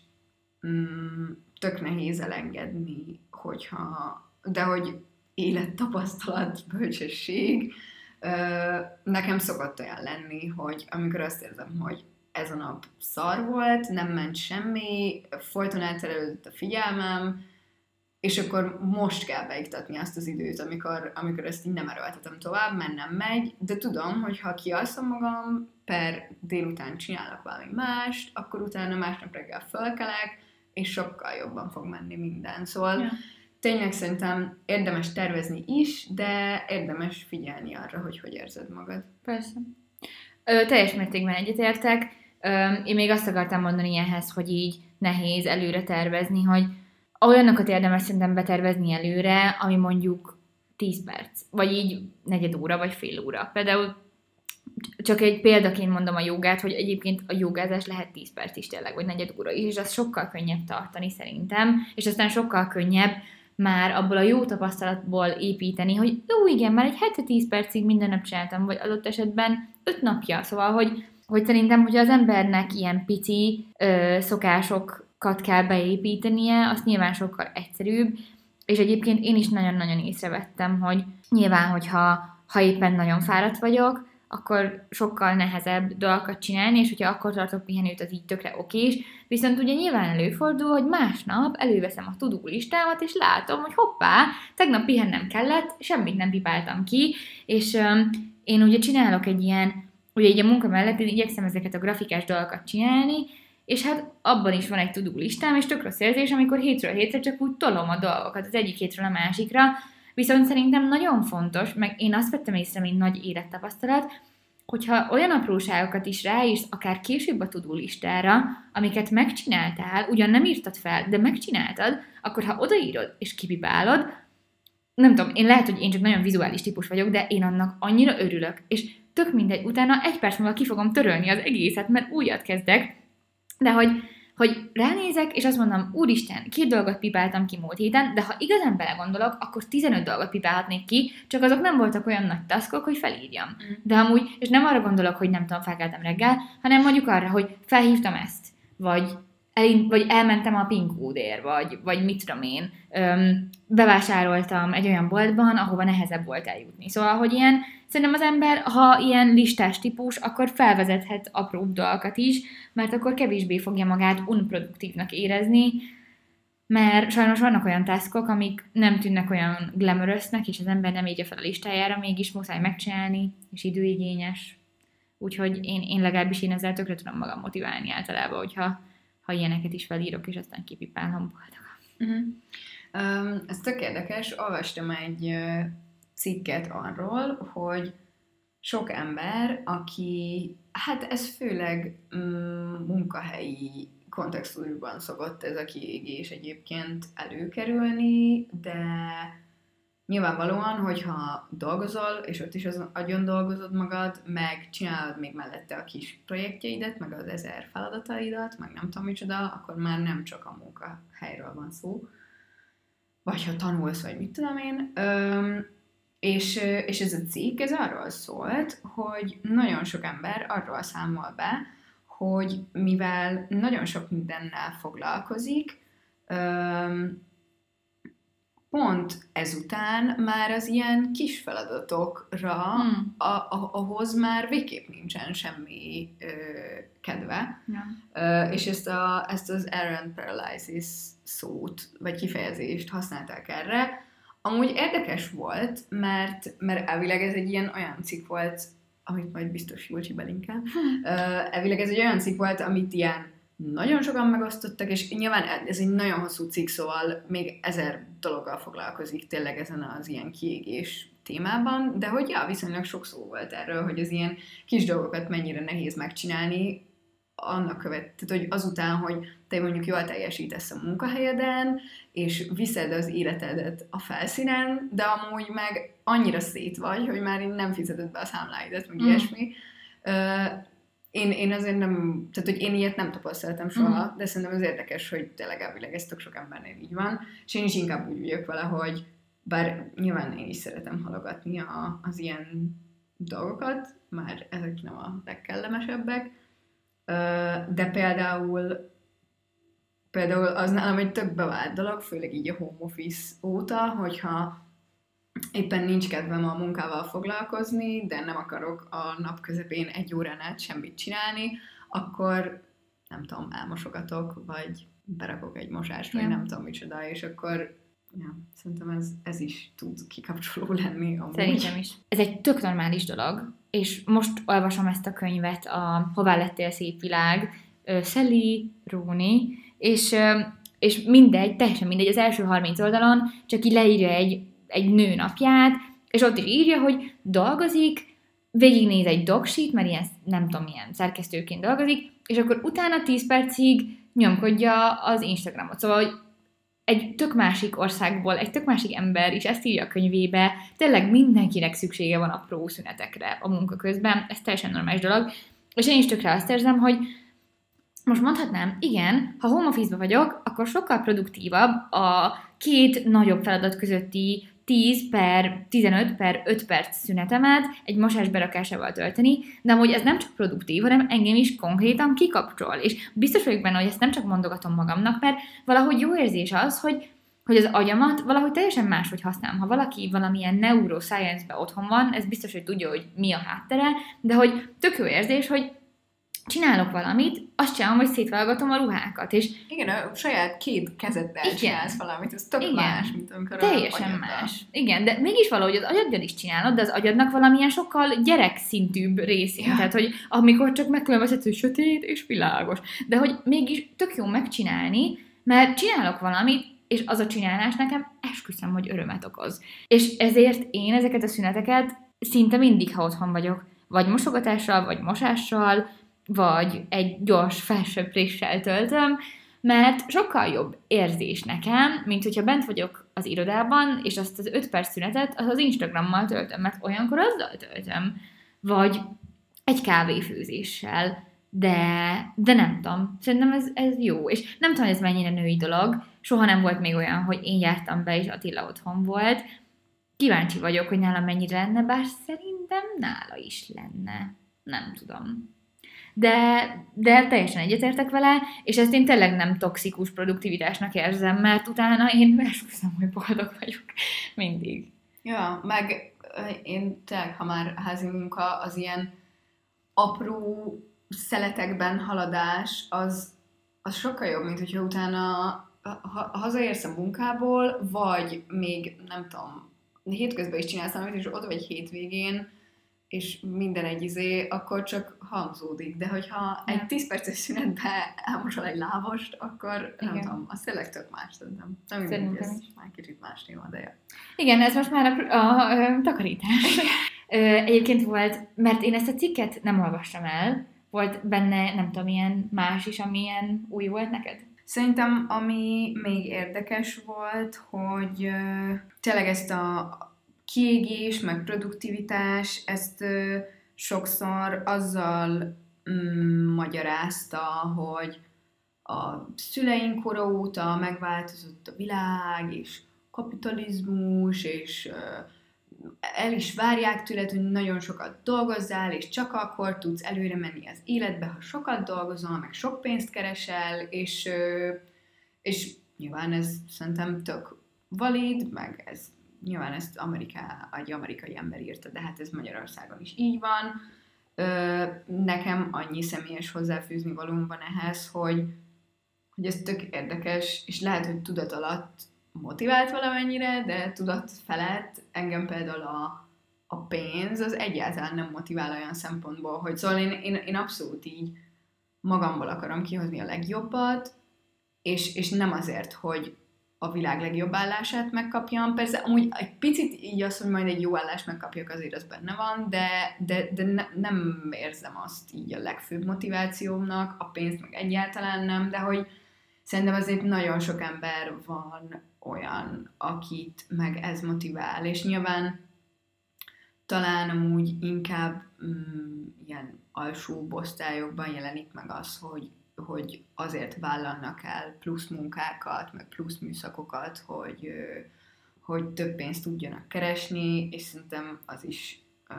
mm, tök nehéz elengedni, hogyha, de hogy élettapasztalat, bölcsesség, nekem szokott olyan lenni, hogy amikor azt érzem, hogy ez a nap szar volt, nem ment semmi, folyton elterelődött a figyelmem, és akkor most kell beiktatni azt az időt, amikor, amikor ezt így nem erőltetem tovább, mert nem megy, de tudom, hogy ha kialszom magam, per délután csinálok valami mást, akkor utána másnap reggel fölkelek, és sokkal jobban fog menni minden. Szóval ja. tényleg szerintem érdemes tervezni is, de érdemes figyelni arra, hogy hogy érzed magad. Persze. Ö, teljes mértékben egyetértek. Ö, én még azt akartam mondani ehhez, hogy így nehéz előre tervezni, hogy olyanokat érdemes szerintem betervezni előre, ami mondjuk 10 perc, vagy így negyed óra, vagy fél óra. Például csak egy példaként mondom a jogát, hogy egyébként a jogázás lehet 10 perc is tényleg, vagy negyed óra is, és az sokkal könnyebb tartani szerintem, és aztán sokkal könnyebb már abból a jó tapasztalatból építeni, hogy jó, igen, már egy hete 10 percig minden nap csináltam, vagy adott esetben 5 napja, szóval, hogy, hogy szerintem, hogy az embernek ilyen pici ö, szokásokat kell beépítenie, az nyilván sokkal egyszerűbb, és egyébként én is nagyon-nagyon észrevettem, hogy nyilván, hogyha ha éppen nagyon fáradt vagyok, akkor sokkal nehezebb dolgokat csinálni, és hogyha akkor tartok pihenőt, az így tökre okés. Viszont ugye nyilván előfordul, hogy másnap előveszem a tudó listámat, és látom, hogy hoppá, tegnap pihennem kellett, semmit nem pipáltam ki, és um, én ugye csinálok egy ilyen, ugye így a munka mellett én igyekszem ezeket a grafikás dolgokat csinálni, és hát abban is van egy tudó listám, és tök rossz érzés, amikor hétről hétre csak úgy tolom a dolgokat az egyik hétről a másikra, Viszont szerintem nagyon fontos, meg én azt vettem észre, mint nagy élettapasztalat, hogyha olyan apróságokat is ráírsz, akár később a tudó amiket megcsináltál, ugyan nem írtad fel, de megcsináltad, akkor ha odaírod és kipipálod, nem tudom, én lehet, hogy én csak nagyon vizuális típus vagyok, de én annak annyira örülök, és tök mindegy, utána egy perc múlva ki fogom törölni az egészet, mert újat kezdek, de hogy hogy ránézek, és azt mondom, úristen, két dolgot pipáltam ki múlt héten, de ha igazán belegondolok, akkor 15 dolgot pipálhatnék ki, csak azok nem voltak olyan nagy taszkok, hogy felírjam. Mm. De amúgy, és nem arra gondolok, hogy nem tudom, felkeltem reggel, hanem mondjuk arra, hogy felhívtam ezt, vagy el, vagy elmentem a Pinkódér, vagy, vagy mit tudom én, öm, bevásároltam egy olyan boltban, ahova nehezebb volt eljutni. Szóval, hogy ilyen, szerintem az ember, ha ilyen listás típus, akkor felvezethet apróbb dolgokat is, mert akkor kevésbé fogja magát unproduktívnak érezni, mert sajnos vannak olyan taskok, amik nem tűnnek olyan glamorousnek, és az ember nem égye fel a listájára, mégis muszáj megcsinálni, és időigényes. Úgyhogy én, én legalábbis én ezzel tökre tudom magam motiválni általában, hogyha ha ilyeneket is felírok, és aztán kipipálom boldogan. Uh-huh. Um, ez tök érdekes, olvastam egy cikket arról, hogy sok ember, aki, hát ez főleg um, munkahelyi kontextusban szokott ez a kiégés egyébként előkerülni, de Nyilvánvalóan, hogyha dolgozol, és ott is az agyon dolgozod magad, meg csinálod még mellette a kis projektjeidet, meg az ezer feladataidat, meg nem tudom micsoda, akkor már nem csak a munkahelyről van szó. Vagy ha tanulsz, vagy mit tudom én. Öm, és, és ez a cikk, ez arról szólt, hogy nagyon sok ember arról számol be, hogy mivel nagyon sok mindennel foglalkozik, pont ezután már az ilyen kis feladatokra, hmm. a, a, ahhoz már végképp nincsen semmi ö, kedve. Ja. Ö, és ezt, a, ezt az errand paralysis szót, vagy kifejezést használták erre. Amúgy érdekes volt, mert, mert elvileg ez egy ilyen olyan cikk volt, amit majd biztos Júlcsi belinkel. Hmm. elvileg ez egy olyan cikk volt, amit ilyen nagyon sokan megosztottak, és nyilván ez egy nagyon hosszú cikk, szóval még ezer dologgal foglalkozik tényleg ezen az ilyen kiégés témában, de hogy ja, viszonylag sok szó volt erről, hogy az ilyen kis dolgokat mennyire nehéz megcsinálni, annak követ, tehát hogy azután, hogy te mondjuk jól teljesítesz a munkahelyeden, és viszed az életedet a felszínen, de amúgy meg annyira szét vagy, hogy már nem fizeted be a számláidat, meg mm. ilyesmi, én, én azért nem, tehát hogy én ilyet nem tapasztaltam soha, uh-huh. de szerintem az érdekes, hogy tényleg elvileg ez tök sok embernél így van, és én is inkább úgy vagyok vele, hogy bár nyilván én is szeretem halogatni a, az ilyen dolgokat, már ezek nem a legkellemesebbek, de például például az nálam egy tök bevált dolog, főleg így a home office óta, hogyha éppen nincs kedvem a munkával foglalkozni, de nem akarok a nap közepén egy órán át semmit csinálni, akkor nem tudom, elmosogatok, vagy berakok egy mosást, vagy nem tudom micsoda, és akkor ja, szerintem ez, ez is tud kikapcsoló lenni amúgy. Szerintem is. Ez egy tök normális dolog, és most olvasom ezt a könyvet, a Hová lettél szép világ, Sally Rooney, és, és mindegy, teljesen mindegy, az első 30 oldalon csak így leírja egy, egy nő napját, és ott is írja, hogy dolgozik, végignéz egy dogsít, mert ilyen, nem tudom, milyen szerkesztőként dolgozik, és akkor utána 10 percig nyomkodja az Instagramot. Szóval, hogy egy tök másik országból, egy tök másik ember is ezt írja a könyvébe, tényleg mindenkinek szüksége van apró szünetekre a munka közben, ez teljesen normális dolog, és én is tökre azt érzem, hogy most mondhatnám, igen, ha home office vagyok, akkor sokkal produktívabb a két nagyobb feladat közötti 10 per 15 per 5 perc szünetemet egy mosás berakásával tölteni, de amúgy ez nem csak produktív, hanem engem is konkrétan kikapcsol. És biztos vagyok benne, hogy ezt nem csak mondogatom magamnak, mert valahogy jó érzés az, hogy hogy az agyamat valahogy teljesen máshogy használom. Ha valaki valamilyen neuroscience-be otthon van, ez biztos, hogy tudja, hogy mi a háttere, de hogy tök jó érzés, hogy csinálok valamit, azt csinálom, hogy szétválogatom a ruhákat, és Igen, a saját két kezeddel Igen. csinálsz valamit, ez tök Igen. más, mint amikor Teljesen a más. Igen, de mégis valahogy az agyaddal is csinálod, de az agyadnak valamilyen sokkal gyerekszintűbb részén. Ja. Tehát, hogy amikor csak megkülönböztetsz, hogy sötét és világos. De hogy mégis tök jó megcsinálni, mert csinálok valamit, és az a csinálás nekem esküszöm, hogy örömet okoz. És ezért én ezeket a szüneteket szinte mindig, ha otthon vagyok, vagy mosogatással, vagy mosással, vagy egy gyors felsőpréssel töltöm, mert sokkal jobb érzés nekem, mint hogyha bent vagyok az irodában, és azt az 5 perc szünetet az, az Instagrammal töltöm, mert olyankor azzal töltöm. Vagy egy kávéfőzéssel. De, de nem tudom, szerintem ez, ez jó. És nem tudom, ez mennyire női dolog. Soha nem volt még olyan, hogy én jártam be, és Attila otthon volt. Kíváncsi vagyok, hogy nála mennyire lenne, bár szerintem nála is lenne. Nem tudom de, de teljesen egyetértek vele, és ezt én tényleg nem toxikus produktivitásnak érzem, mert utána én esküszöm, hogy boldog vagyok (laughs) mindig. Ja, meg én tényleg, ha már házi munka, az ilyen apró szeletekben haladás, az, az sokkal jobb, mint hogyha utána ha, hazaérsz a munkából, vagy még, nem tudom, hétközben is csinálsz valamit, és ott vagy hétvégén, és minden egy izé, akkor csak hangzódik. De hogyha Ja. egy 10 perces szünetbe elmosol egy lávost, akkor nem Igen. tudom, az tényleg tök más szerintem. Nem Szerintem ez is. már kicsit más téma, de ja. Igen, ez most már a, a, a takarítás. (laughs) Egyébként volt, mert én ezt a cikket nem olvastam el, volt benne, nem tudom, ilyen más is, ami ilyen új volt neked? Szerintem, ami még érdekes volt, hogy ö, tényleg ezt a kiégés, meg produktivitás, ezt ö, sokszor azzal mm, magyarázta, hogy a szüleink kora óta megváltozott a világ, és kapitalizmus, és ö, el is várják tőled, hogy nagyon sokat dolgozzál, és csak akkor tudsz előre menni az életbe, ha sokat dolgozol, meg sok pénzt keresel, és, ö, és nyilván ez szerintem tök valid, meg ez nyilván ezt Ameriká, egy amerikai ember írta, de hát ez Magyarországon is így van. Ö, nekem annyi személyes hozzáfűzni valóm van ehhez, hogy, hogy ez tök érdekes, és lehet, hogy tudat alatt motivált valamennyire, de tudat felett engem például a, a pénz az egyáltalán nem motivál olyan szempontból, hogy szóval én, én, én abszolút így magamból akarom kihozni a legjobbat, és, és nem azért, hogy a világ legjobb állását megkapjam. Persze, amúgy egy picit így az, hogy majd egy jó állást megkapjak, azért az benne van, de, de, de ne, nem érzem azt így a legfőbb motivációmnak, a pénzt meg egyáltalán nem, de hogy szerintem azért nagyon sok ember van olyan, akit meg ez motivál, és nyilván talán amúgy inkább mm, ilyen alsó osztályokban jelenik meg az, hogy, hogy azért vállalnak el plusz munkákat, meg plusz műszakokat, hogy, hogy több pénzt tudjanak keresni, és szerintem az is ö,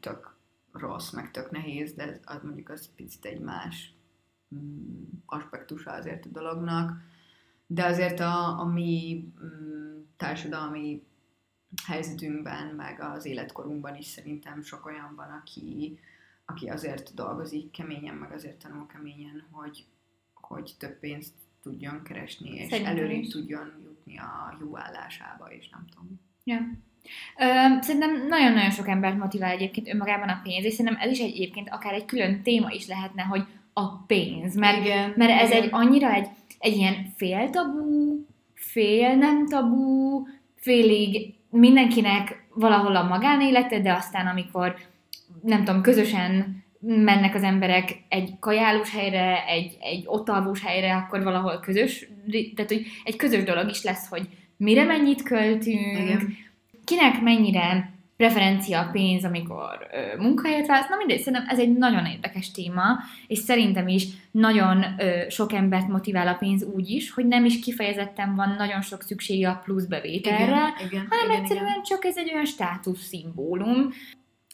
tök rossz, meg tök nehéz, de az mondjuk az picit egy más mm, aspektusa azért a dolognak. De azért a, a mi mm, társadalmi helyzetünkben, meg az életkorunkban is szerintem sok olyan van, aki, aki azért dolgozik keményen, meg azért tanul keményen, hogy, hogy több pénzt tudjon keresni, és Szerintem előrébb is. tudjon jutni a jó állásába, és nem tudom. Ja. Ö, szerintem nagyon-nagyon sok embert motivál egyébként önmagában a pénz, és szerintem ez is egyébként akár egy külön téma is lehetne, hogy a pénz, mert, igen, mert ez igen. egy annyira egy, egy ilyen fél tabú, fél nem tabú, félig mindenkinek valahol a magánélete, de aztán amikor nem tudom, közösen mennek az emberek egy kajálós helyre, egy, egy ott alvós helyre, akkor valahol közös, tehát hogy egy közös dolog is lesz, hogy mire mennyit költünk, Igen. kinek mennyire preferencia a pénz, amikor ö, munkahelyet választ. Na mindegy, szerintem ez egy nagyon érdekes téma, és szerintem is nagyon ö, sok embert motivál a pénz úgy is, hogy nem is kifejezetten van nagyon sok szüksége a plusz bevételre, igen, igen, hanem igen, egyszerűen igen. csak ez egy olyan státusz szimbólum.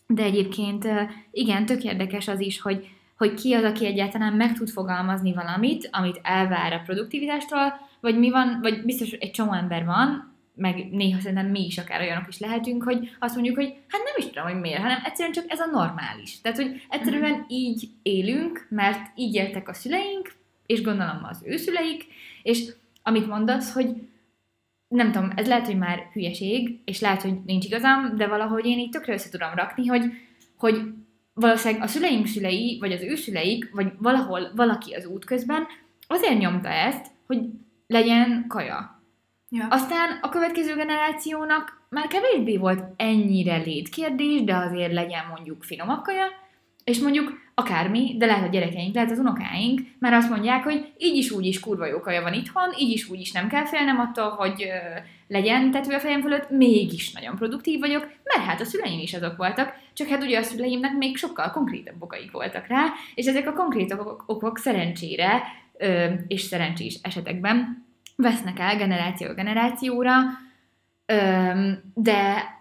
De egyébként igen, tök érdekes az is, hogy, hogy ki az, aki egyáltalán meg tud fogalmazni valamit, amit elvár a produktivitástól, vagy mi van, vagy biztos egy csomó ember van, meg néha szerintem mi is akár olyanok is lehetünk, hogy azt mondjuk, hogy hát nem is tudom, hogy miért, hanem egyszerűen csak ez a normális. Tehát, hogy egyszerűen így élünk, mert így éltek a szüleink, és gondolom az ő szüleik, és amit mondasz, hogy nem tudom, ez lehet, hogy már hülyeség, és lehet, hogy nincs igazam, de valahogy én így tökre össze tudom rakni, hogy, hogy valószínűleg a szüleink szülei, vagy az ő szüleik, vagy valahol valaki az út közben azért nyomta ezt, hogy legyen kaja. Ja. Aztán a következő generációnak már kevésbé volt ennyire létkérdés, de azért legyen mondjuk finomabb kaja, és mondjuk akármi, de lehet a gyerekeink, lehet az unokáink, már azt mondják, hogy így is úgy is kurva jó kaja van itthon, így is úgy is nem kell félnem attól, hogy ö, legyen tető a fejem fölött, mégis nagyon produktív vagyok, mert hát a szüleim is azok voltak, csak hát ugye a szüleimnek még sokkal konkrétabb okaik voltak rá, és ezek a konkrét okok, okok szerencsére, ö, és szerencsés esetekben vesznek el generáció generációra, öm, de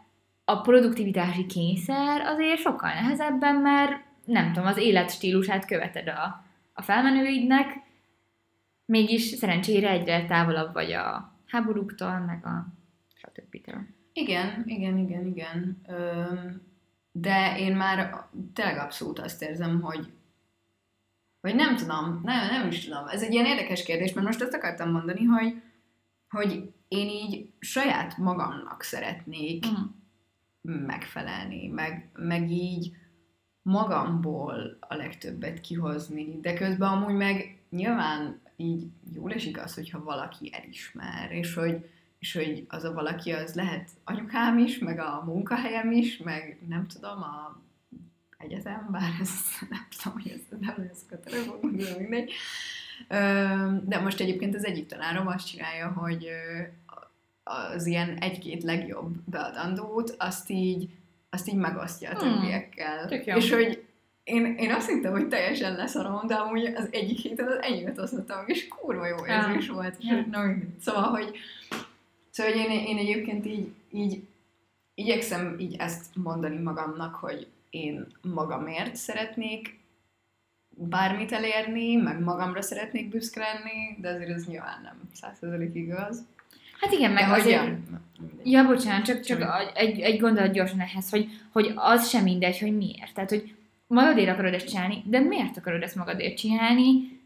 a produktivitási kényszer azért sokkal nehezebben, mert nem tudom, az életstílusát követed a, a felmenőidnek, mégis szerencsére egyre távolabb vagy a háborúktól, meg a stb. Igen, igen, igen, igen. De én már tényleg abszolút azt érzem, hogy vagy nem tudom, nem, nem is tudom. Ez egy ilyen érdekes kérdés, mert most azt akartam mondani, hogy, hogy én így saját magamnak szeretnék Mm. megfelelni, meg, meg így magamból a legtöbbet kihozni, de közben amúgy meg nyilván így jól esik az, hogyha valaki elismer, és hogy, és hogy az a valaki az lehet anyukám is, meg a munkahelyem is, meg nem tudom, a egyetem, bár ez (laughs) nem tudom, hogy ez nem lesz a de mindegy. De most egyébként az egyik tanárom azt csinálja, hogy az ilyen egy-két legjobb beadandót, azt így, azt így megosztja a Hmm, többiekkel. jó. És hogy én, én azt hittem, hogy teljesen leszarom, de amúgy az egyik héten az enyémet osztottam, és kurva jó Ja. érzés volt. És, na, mindegy. szóval, hogy, szóval hogy én, én egyébként így, így igyekszem így ezt mondani magamnak, hogy én magamért szeretnék bármit elérni, meg magamra szeretnék büszke lenni, de azért ez nyilván nem százszerzelék igaz. Hát igen, meg de azért... ja, bocsánat, csak, csak egy, egy gondolat gyorsan ehhez, hogy, hogy az sem mindegy, hogy miért. Tehát, hogy magadért akarod ezt csinálni, de miért akarod ezt magadért csinálni?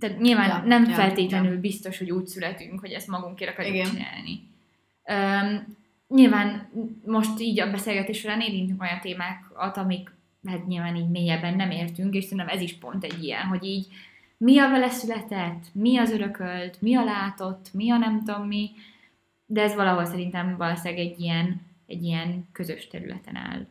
Tehát nyilván Ja, nem ja, feltétlenül ja. biztos, hogy úgy születünk, hogy ezt magunkért akarjuk Igen. csinálni. Um, nyilván most így a beszélgetés során érintünk olyan témákat, amik hát nyilván így mélyebben nem értünk, és szerintem ez is pont egy ilyen, hogy így mi a vele született, mi az örökölt, mi a látott, mi a nem tudom mi, de ez valahol szerintem valószínűleg egy ilyen, egy ilyen közös területen áll.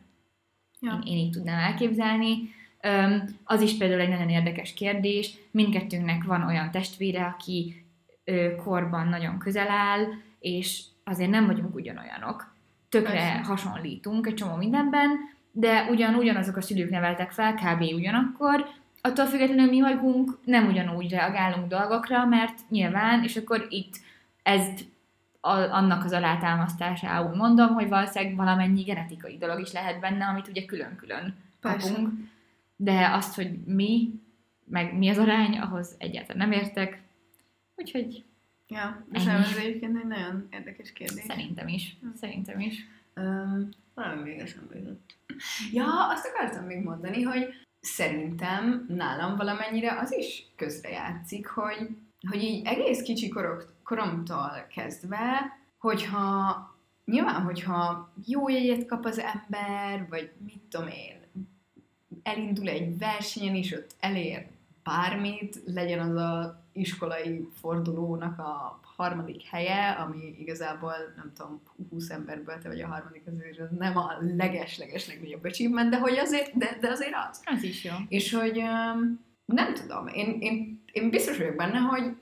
Ja. Én, én így tudnám elképzelni. Öm, az is például egy nagyon érdekes kérdés. Mindkettőnknek van olyan testvére, aki ö, korban nagyon közel áll, és azért nem vagyunk ugyanolyanok. Tökre Persze. hasonlítunk egy csomó mindenben, de ugyan ugyanazok a szülők neveltek fel, kb. ugyanakkor, attól függetlenül mi magunk nem ugyanúgy reagálunk dolgokra, mert nyilván, és akkor itt ezt a, annak az alátámasztásául mondom, hogy valószínűleg valamennyi genetikai dolog is lehet benne, amit ugye külön-külön Persze. kapunk. De azt, hogy mi, meg mi az arány, ahhoz egyáltalán nem értek. Úgyhogy Ja, és nem, ez egyébként egy nagyon érdekes kérdés. szerintem is. Szerintem is. Um, valami még eszembe jutott. ja, azt akartam még mondani, hogy szerintem nálam valamennyire az is közrejátszik, hogy, hogy így egész kicsi korok, koromtól kezdve, hogyha nyilván, hogyha jó jegyet kap az ember, vagy mit tudom én, elindul egy versenyen, és ott elér bármit, legyen az a iskolai fordulónak a harmadik helye, ami igazából, nem tudom, 20 emberből te vagy a harmadik, azért nem a leges-leges legnagyobb achievement, de hogy azért, de, de azért az. Az is jó. És hogy nem tudom, én, én, én biztos vagyok benne, hogy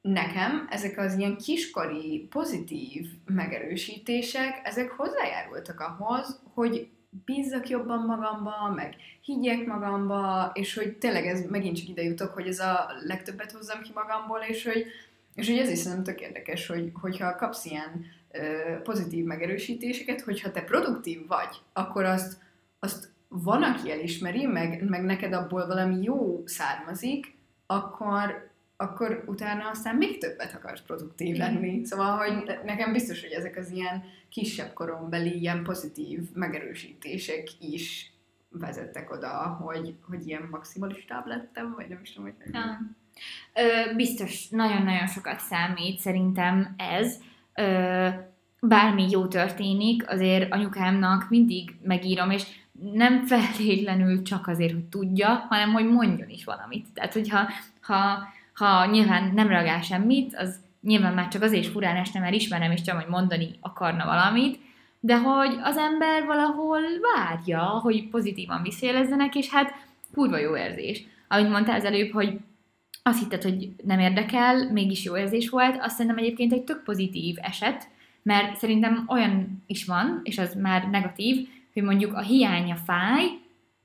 nekem ezek az ilyen kiskori pozitív megerősítések, ezek hozzájárultak ahhoz, hogy bízzak jobban magamba, meg higgyek magamba, és hogy tényleg ez megint csak ide jutok, hogy ez a legtöbbet hozzam ki magamból, és hogy, és hogy ez is szerintem tök érdekes, hogy, hogyha kapsz ilyen ö, pozitív megerősítéseket, hogyha te produktív vagy, akkor azt, azt van, aki elismeri, meg, meg neked abból valami jó származik, akkor, akkor utána aztán még többet akarsz produktív lenni. Szóval, hogy nekem biztos, hogy ezek az ilyen kisebb korombeli, ilyen pozitív megerősítések is vezettek oda, hogy, hogy ilyen maximalistább lettem, vagy nem is tudom, hogy ja. Ö, biztos nagyon-nagyon sokat számít szerintem ez. Ö, bármi jó történik, azért anyukámnak mindig megírom, és nem feltétlenül csak azért, hogy tudja, hanem hogy mondjon is valamit. Tehát, hogyha ha, ha nyilván nem reagál semmit, az nyilván már csak azért is furán este, mert ismerem, és csak hogy mondani akarna valamit, de hogy az ember valahol várja, hogy pozitívan visszajelezzenek, és hát kurva jó érzés. Amit mondtál az előbb, hogy azt hitted, hogy nem érdekel, mégis jó érzés volt, azt szerintem egyébként egy tök pozitív eset, mert szerintem olyan is van, és az már negatív, hogy mondjuk a hiánya fáj,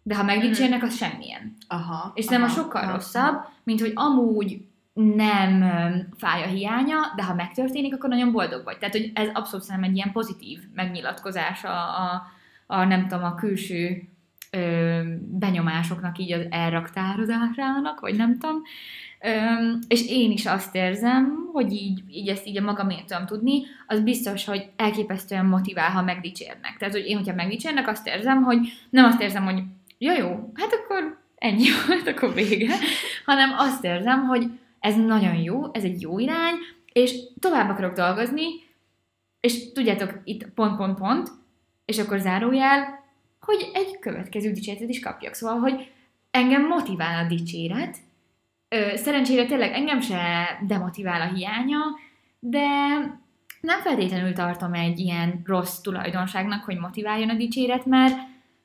de ha megdicsérnek, az semmilyen. Aha, és nem a sokkal aha, rosszabb, mint hogy amúgy nem fáj a hiánya, de ha megtörténik, akkor nagyon boldog vagy. Tehát, hogy ez abszolút szerintem egy ilyen pozitív megnyilatkozás a, a, a nem tudom, a külső ö, benyomásoknak így az elraktározásának, vagy nem tudom. Ö, és én is azt érzem, hogy így, így ezt így a magamért tudom tudni, az biztos, hogy elképesztően motivál, ha megdicsérnek. Tehát, hogy én, hogyha megdicsérnek, azt érzem, hogy nem azt érzem, hogy ja jó, hát akkor ennyi volt, (laughs) akkor vége, hanem azt érzem, hogy ez nagyon jó, ez egy jó irány, és tovább akarok dolgozni, és tudjátok, itt pont, pont, pont, és akkor zárójel, hogy egy következő dicséretet is kapjak. Szóval, hogy engem motivál a dicséret, szerencsére tényleg engem se demotivál a hiánya, de nem feltétlenül tartom egy ilyen rossz tulajdonságnak, hogy motiváljon a dicséret, mert,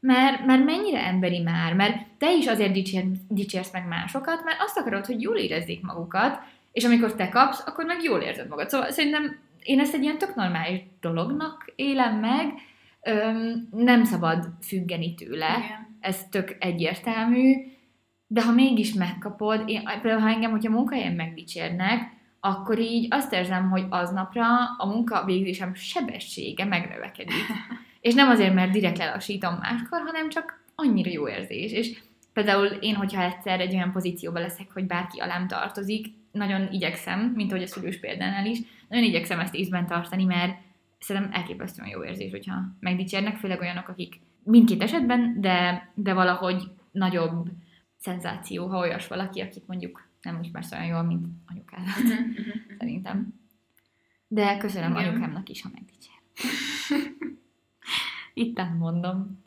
mert, mert mennyire emberi már, mert te is azért dicsér, dicsérsz meg másokat, mert azt akarod, hogy jól érezzék magukat, és amikor te kapsz, akkor meg jól érzed magad. Szóval szerintem én ezt egy ilyen tök normális dolognak élem meg, Öm, nem szabad függeni tőle, Igen. ez tök egyértelmű, de ha mégis megkapod, én, például ha engem, hogyha munkahelyen megdicsérnek, akkor így azt érzem, hogy aznapra a munka végzésem sebessége megnövekedik. (laughs) és nem azért, mert direkt lelassítom máskor, hanem csak annyira jó érzés. És például én, hogyha egyszer egy olyan pozícióban leszek, hogy bárki alám tartozik, nagyon igyekszem, mint ahogy a szülős példánál is, nagyon igyekszem ezt észben tartani, mert szerintem elképesztően jó érzés, hogyha megdicsérnek, főleg olyanok, akik mindkét esetben, de, de valahogy nagyobb szenzáció, ha olyas valaki, akit mondjuk nem ismersz olyan jól, mint anyukádat, mhm, mhm, mhm. szerintem. De köszönöm Igen. anyukámnak is, ha megdicsér. (laughs) Itten mondom.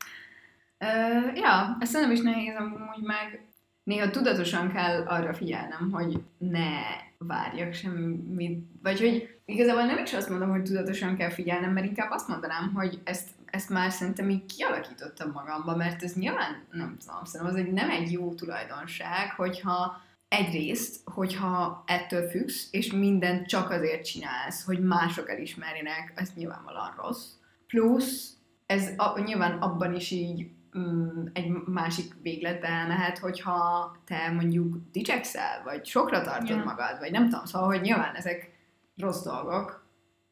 Uh, ja, ezt nem is nehéz amúgy meg. Néha tudatosan kell arra figyelnem, hogy ne várjak semmit, vagy hogy igazából nem is azt mondom, hogy tudatosan kell figyelnem, mert inkább azt mondanám, hogy ezt, ezt már szerintem így kialakítottam magamba, mert ez nyilván, nem tudom, szerintem az egy, nem egy jó tulajdonság, hogyha egyrészt, hogyha ettől függsz, és mindent csak azért csinálsz, hogy mások elismerjenek, ez nyilvánvalóan rossz. Plusz ez a, nyilván abban is így mm, egy másik végletbe elmehet, hogyha te mondjuk dicsekszel, vagy sokra tartod yeah. magad, vagy nem tudom, szóval, hogy nyilván ezek rossz dolgok,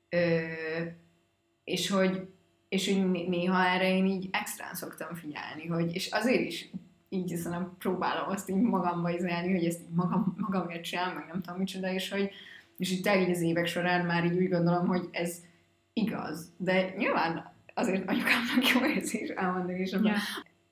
ö, és hogy és hogy néha erre én így extrán szoktam figyelni, hogy, és azért is így szerintem próbálom azt így magamba izélni, hogy ezt így magam, magamért csinálom, meg nem tudom micsoda, és hogy és így így az évek során már így úgy gondolom, hogy ez igaz. De nyilván azért anyukámnak jó érzés elmondani is. Ja.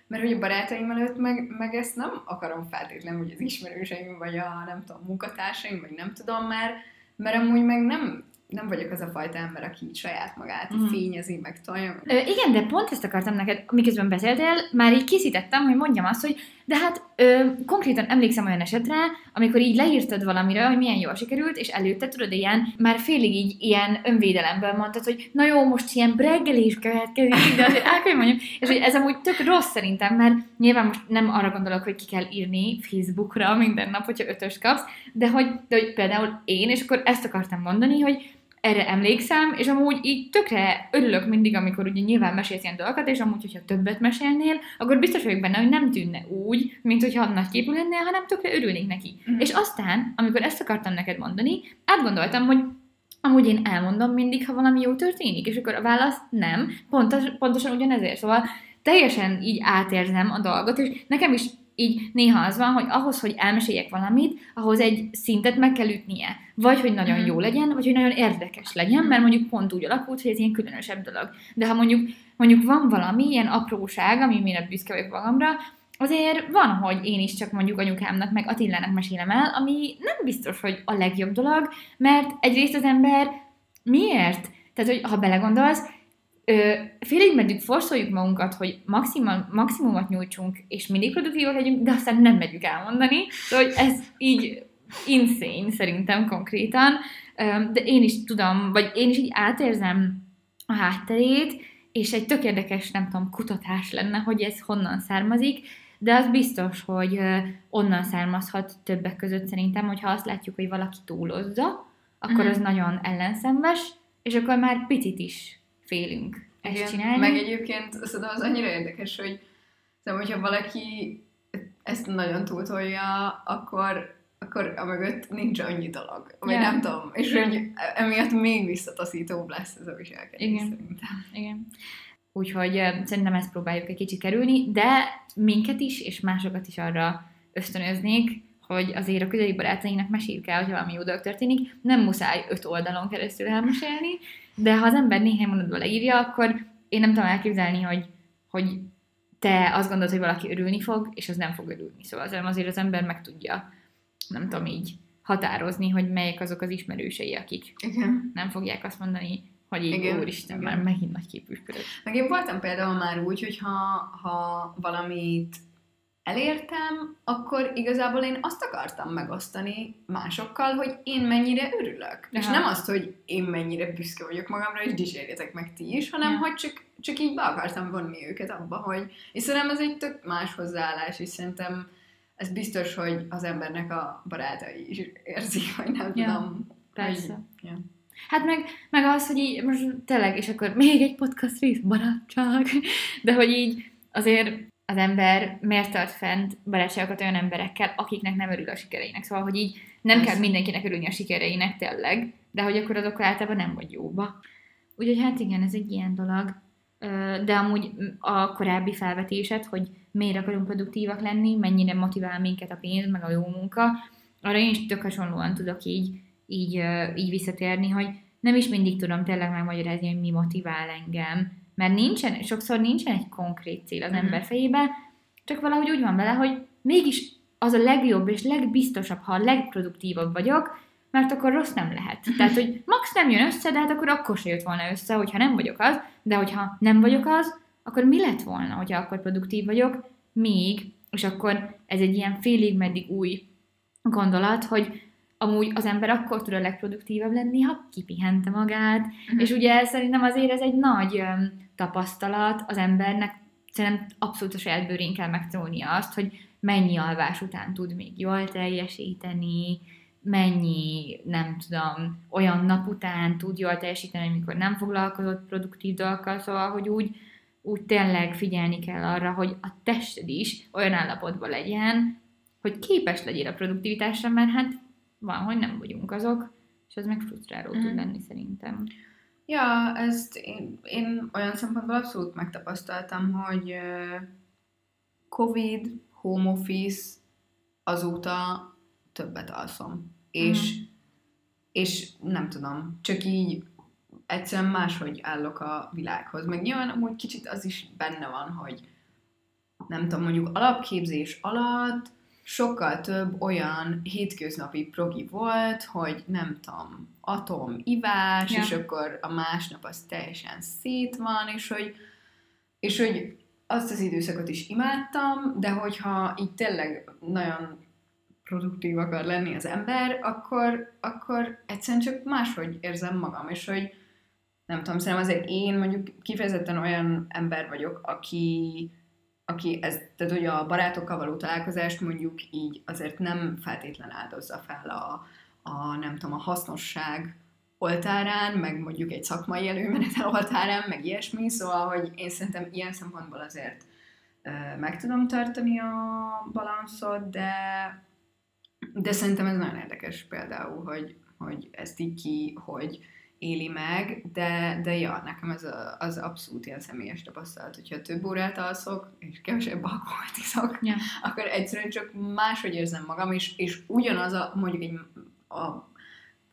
Mert hogy a barátaim előtt meg, meg ezt nem akarom feltétlenül, hogy az ismerőseim, vagy a nem tudom, munkatársaim, vagy nem tudom már, mert amúgy meg nem, nem vagyok az a fajta ember, aki így saját magát mm. fényezi, meg tolja. Ö, igen, de pont ezt akartam neked, miközben beszéltél, már így készítettem, hogy mondjam azt, hogy de hát ö, konkrétan emlékszem olyan esetre, amikor így leírtad valamire, hogy milyen jól sikerült, és előtte tudod, ilyen, már félig így ilyen önvédelemből mondtad, hogy na jó, most ilyen breggelés következik, de azért el kell, mondjam, és hogy ez amúgy tök rossz szerintem, mert nyilván most nem arra gondolok, hogy ki kell írni Facebookra minden nap, hogyha ötöst kapsz, de hogy, de hogy például én, és akkor ezt akartam mondani, hogy erre emlékszem, és amúgy így tökre örülök mindig, amikor ugye nyilván mesélsz ilyen dolgokat, és amúgy, hogyha többet mesélnél, akkor biztos vagyok benne, hogy nem tűnne úgy, mint hogyha nagy képű lennél, hanem tökre örülnék neki. Mhm. És aztán, amikor ezt akartam neked mondani, átgondoltam, hogy amúgy én elmondom mindig, ha valami jó történik, és akkor a válasz nem, pontos, pontosan ugyanezért. Szóval teljesen így átérzem a dolgot, és nekem is így néha az van, hogy ahhoz, hogy elmeséljek valamit, ahhoz egy szintet meg kell ütnie. Vagy, hogy nagyon Mhm. jó legyen, vagy, hogy nagyon érdekes legyen, mert mondjuk pont úgy alakult, hogy ez ilyen különösebb dolog. De ha mondjuk, mondjuk van valami ilyen apróság, ami miatt büszke vagyok magamra, azért van, hogy én is csak mondjuk anyukámnak, meg Attilának mesélem el, ami nem biztos, hogy a legjobb dolog, mert egyrészt az ember miért? Tehát, hogy ha belegondolsz, ö, félig meddig forszoljuk magunkat, hogy maximum, maximumot nyújtsunk, és mindig produktívak legyünk, de aztán nem megyük elmondani. Szóval hogy ez így insane szerintem konkrétan, Ö, de én is tudom, vagy én is így átérzem a hátterét, és egy tök érdekes, nem tudom, kutatás lenne, hogy ez honnan származik, de az biztos, hogy onnan származhat többek között szerintem, hogyha azt látjuk, hogy valaki túlozza, akkor Mhm. az nagyon ellenszenves, és akkor már picit is félünk ezt Igen. csinálni. Meg egyébként szerintem az annyira érdekes, hogy szerintem, hogyha valaki ezt nagyon túltolja, akkor akkor a mögött nincs annyi dolog. Vagy Ja. nem tudom. És hogy emiatt még visszataszítóbb lesz ez a viselkedés Igen. szerintem. Igen. Úgyhogy ö, szerintem ezt próbáljuk egy kicsit kerülni, de minket is, és másokat is arra ösztönöznék, hogy azért a közeli barátainknak meséljük el, hogy valami jó dolog történik. Nem muszáj öt oldalon keresztül elmesélni, de ha az ember néhány mondatban leírja, akkor én nem tudom elképzelni, hogy, hogy te azt gondolod, hogy valaki örülni fog, és az nem fog örülni. Szóval azért, az ember meg tudja, nem tudom így határozni, hogy melyek azok az ismerősei, akik Igen. nem fogják azt mondani, hogy így, Igen, úristen, igen. már megint nagy képűsködött. Meg én voltam például már úgy, hogy ha, ha valamit elértem, akkor igazából én azt akartam megosztani másokkal, hogy én mennyire örülök. És Aha. nem azt, hogy én mennyire büszke vagyok magamra, és dicsérjetek meg ti is, hanem Ja. hogy csak, csak így be akartam vonni őket abba, hogy... És szerintem ez egy tök más hozzáállás, és szerintem ez biztos, hogy az embernek a barátai is érzik, vagy nem Ja. tudom. Persze. Hogy, ja. Hát meg, meg az, hogy így most tényleg, és akkor még egy podcast rész, barátság, de hogy így azért az ember miért tart fent barátságokat olyan emberekkel, akiknek nem örül a sikereinek. Szóval, hogy így nem Persze. kell mindenkinek örülni a sikereinek tényleg, de hogy akkor azokkal általában nem vagy jóba. Úgyhogy hát igen, ez egy ilyen dolog. De amúgy a korábbi felvetésed, hogy miért akarunk produktívak lenni, mennyire motivál minket a pénz, meg a jó munka, arra én is tök hasonlóan tudok így, így, így visszatérni, hogy nem is mindig tudom tényleg megmagyarázni, hogy mi motivál engem, mert nincsen, sokszor nincsen egy konkrét cél az Mhm. ember fejébe, csak valahogy úgy van vele, hogy mégis az a legjobb és legbiztosabb, ha a legproduktívabb vagyok, mert akkor rossz nem lehet. Tehát, hogy max nem jön össze, de hát akkor akkor se jött volna össze, hogyha nem vagyok az, de hogyha nem vagyok az, akkor mi lett volna, hogyha akkor produktív vagyok, még, és akkor ez egy ilyen félig meddig új gondolat, hogy amúgy az ember akkor tud a legproduktívabb lenni, ha kipihente magát, Mhm. és ugye szerintem azért ez egy nagy tapasztalat az embernek, szerintem abszolút a saját bőrén kell megtanulnia azt, hogy mennyi alvás után tud még jól teljesíteni, mennyi, nem tudom, olyan nap után tud jól teljesíteni, amikor nem foglalkozott produktív dolgokkal, szóval, hogy úgy, úgy tényleg figyelni kell arra, hogy a tested is olyan állapotban legyen, hogy képes legyél a produktivitásra, mert hát van, hogy nem vagyunk azok, és ez meg frusztráló Mhm. tud lenni szerintem. Ja, ezt én, én olyan szempontból abszolút megtapasztaltam, hogy Covid, home office, azóta többet alszom. És, és nem tudom, csak így egyszerűen máshogy állok a világhoz. Meg nyilván amúgy kicsit az is benne van, hogy nem tudom, mondjuk alapképzés alatt sokkal több olyan hétköznapi progi volt, hogy nem tudom, atom, ivás, ja. és akkor a másnap az teljesen szét van, és hogy, és hogy azt az időszakot is imádtam, de hogyha így tényleg nagyon produktív akar lenni az ember, akkor, akkor egyszerűen csak máshogy érzem magam, és hogy nem tudom, szerintem azért én mondjuk kifejezetten olyan ember vagyok, aki, aki ez, tehát hogy a barátokkal való találkozást mondjuk így azért nem feltétlen áldozza fel a, a nem tudom, a hasznosság oltárán, meg mondjuk egy szakmai előmenetel oltárán, meg ilyesmi, szóval, hogy én szerintem ilyen szempontból azért meg tudom tartani a balanszot, de, de szerintem ez nagyon érdekes például, hogy, hogy ezt így ki, hogy éli meg, de, de ja, nekem ez a, az abszolút ilyen személyes tapasztalat, hogyha több órát alszok, és kevesebb alkoholt iszok, yeah. akkor egyszerűen csak máshogy érzem magam, és, és ugyanaz a, mondjuk egy, a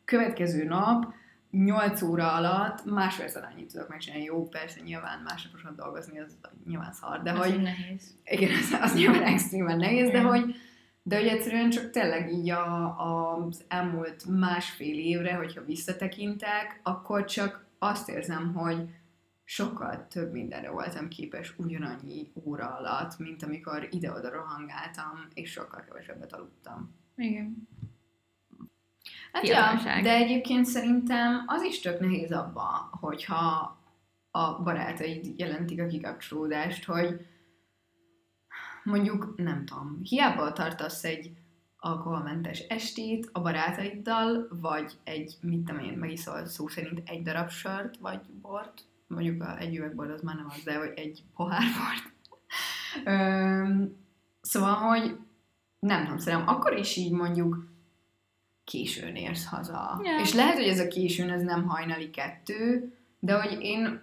következő nap 8 óra alatt másfélszer annyit tudok megcsinálni. Jó, persze, nyilván másnaposan dolgozni, az nyilván szar, de az hogy... nehéz. Igen, az, az nyilván (laughs) extrémen nehéz, de hogy, de hogy egyszerűen csak tényleg így a, a, az elmúlt másfél évre, hogyha visszatekintek, akkor csak azt érzem, hogy sokkal több mindenre voltam képes ugyanannyi óra alatt, mint amikor ide-oda rohangáltam, és sokkal kevesebbet aludtam. Igen. Hát ja, de egyébként szerintem az is tök nehéz abban, hogyha a barátaid jelentik a kikapcsolódást, hogy mondjuk, nem tudom, hiába tartasz egy alkoholmentes estét a barátaiddal, vagy egy, mit tudom én, megiszol szó szerint egy darab sört, vagy bort, mondjuk a, egy üvegbor az már nem az, de vagy egy pohár bort. szóval, hogy nem tudom, szerintem akkor is így mondjuk későn érsz haza. Yeah. És lehet, hogy ez a későn ez nem hajnali kettő, de hogy én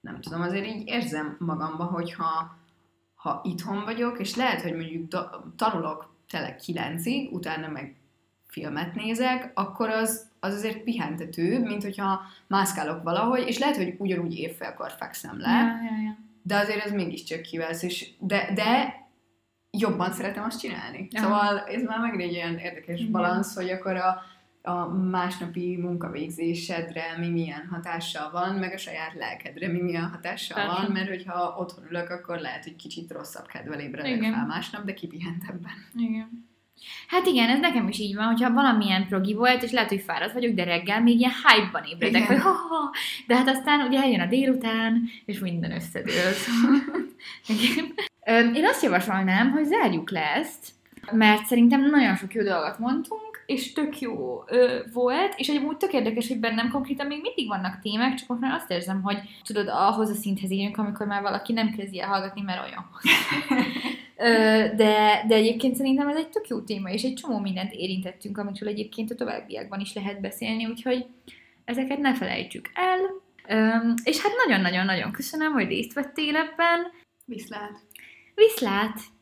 nem tudom, azért így érzem magamba, hogyha ha itthon vagyok, és lehet, hogy mondjuk tanulok tele kilencig, utána meg filmet nézek, akkor az, az azért pihentetőbb, mint hogyha mászkálok valahogy, és lehet, hogy ugyanúgy évfélkor fekszem le, ja, ja, ja. de azért ez mégiscsak kivesz, és de, de jobban szeretem azt csinálni. Ja. Szóval ez már megint egy olyan érdekes Igen. balansz, hogy akkor a, a másnapi munkavégzésedre mi milyen hatással van, meg a saját lelkedre mi milyen hatással Persze. van, mert hogyha otthon ülök, akkor lehet, hogy kicsit rosszabb kedvel ébredek fel másnap, de kipihentebben. Igen. Hát igen, ez nekem is így van, hogyha valamilyen progi volt, és lehet, hogy fáradt vagyok, de reggel még ilyen hype-ban ébredek, igen. hogy ha, ha, de hát aztán ugye eljön a délután, és minden összedől. (laughs) igen. Én azt javasolnám, hogy zárjuk le ezt, mert szerintem nagyon sok jó dolgot mondtunk, és tök jó ö, volt, és egyébként tök érdekes, hogy bennem konkrétan még mindig vannak témák, csak most már azt érzem, hogy tudod, ahhoz a szinthez érünk, amikor már valaki nem kezdi el hallgatni, mert olyan. (laughs) de, de egyébként szerintem ez egy tök jó téma, és egy csomó mindent érintettünk, amikről egyébként a továbbiakban is lehet beszélni, úgyhogy ezeket ne felejtsük el. És hát nagyon-nagyon-nagyon köszönöm, hogy részt vettél ebben. Viszlát! Viszlát!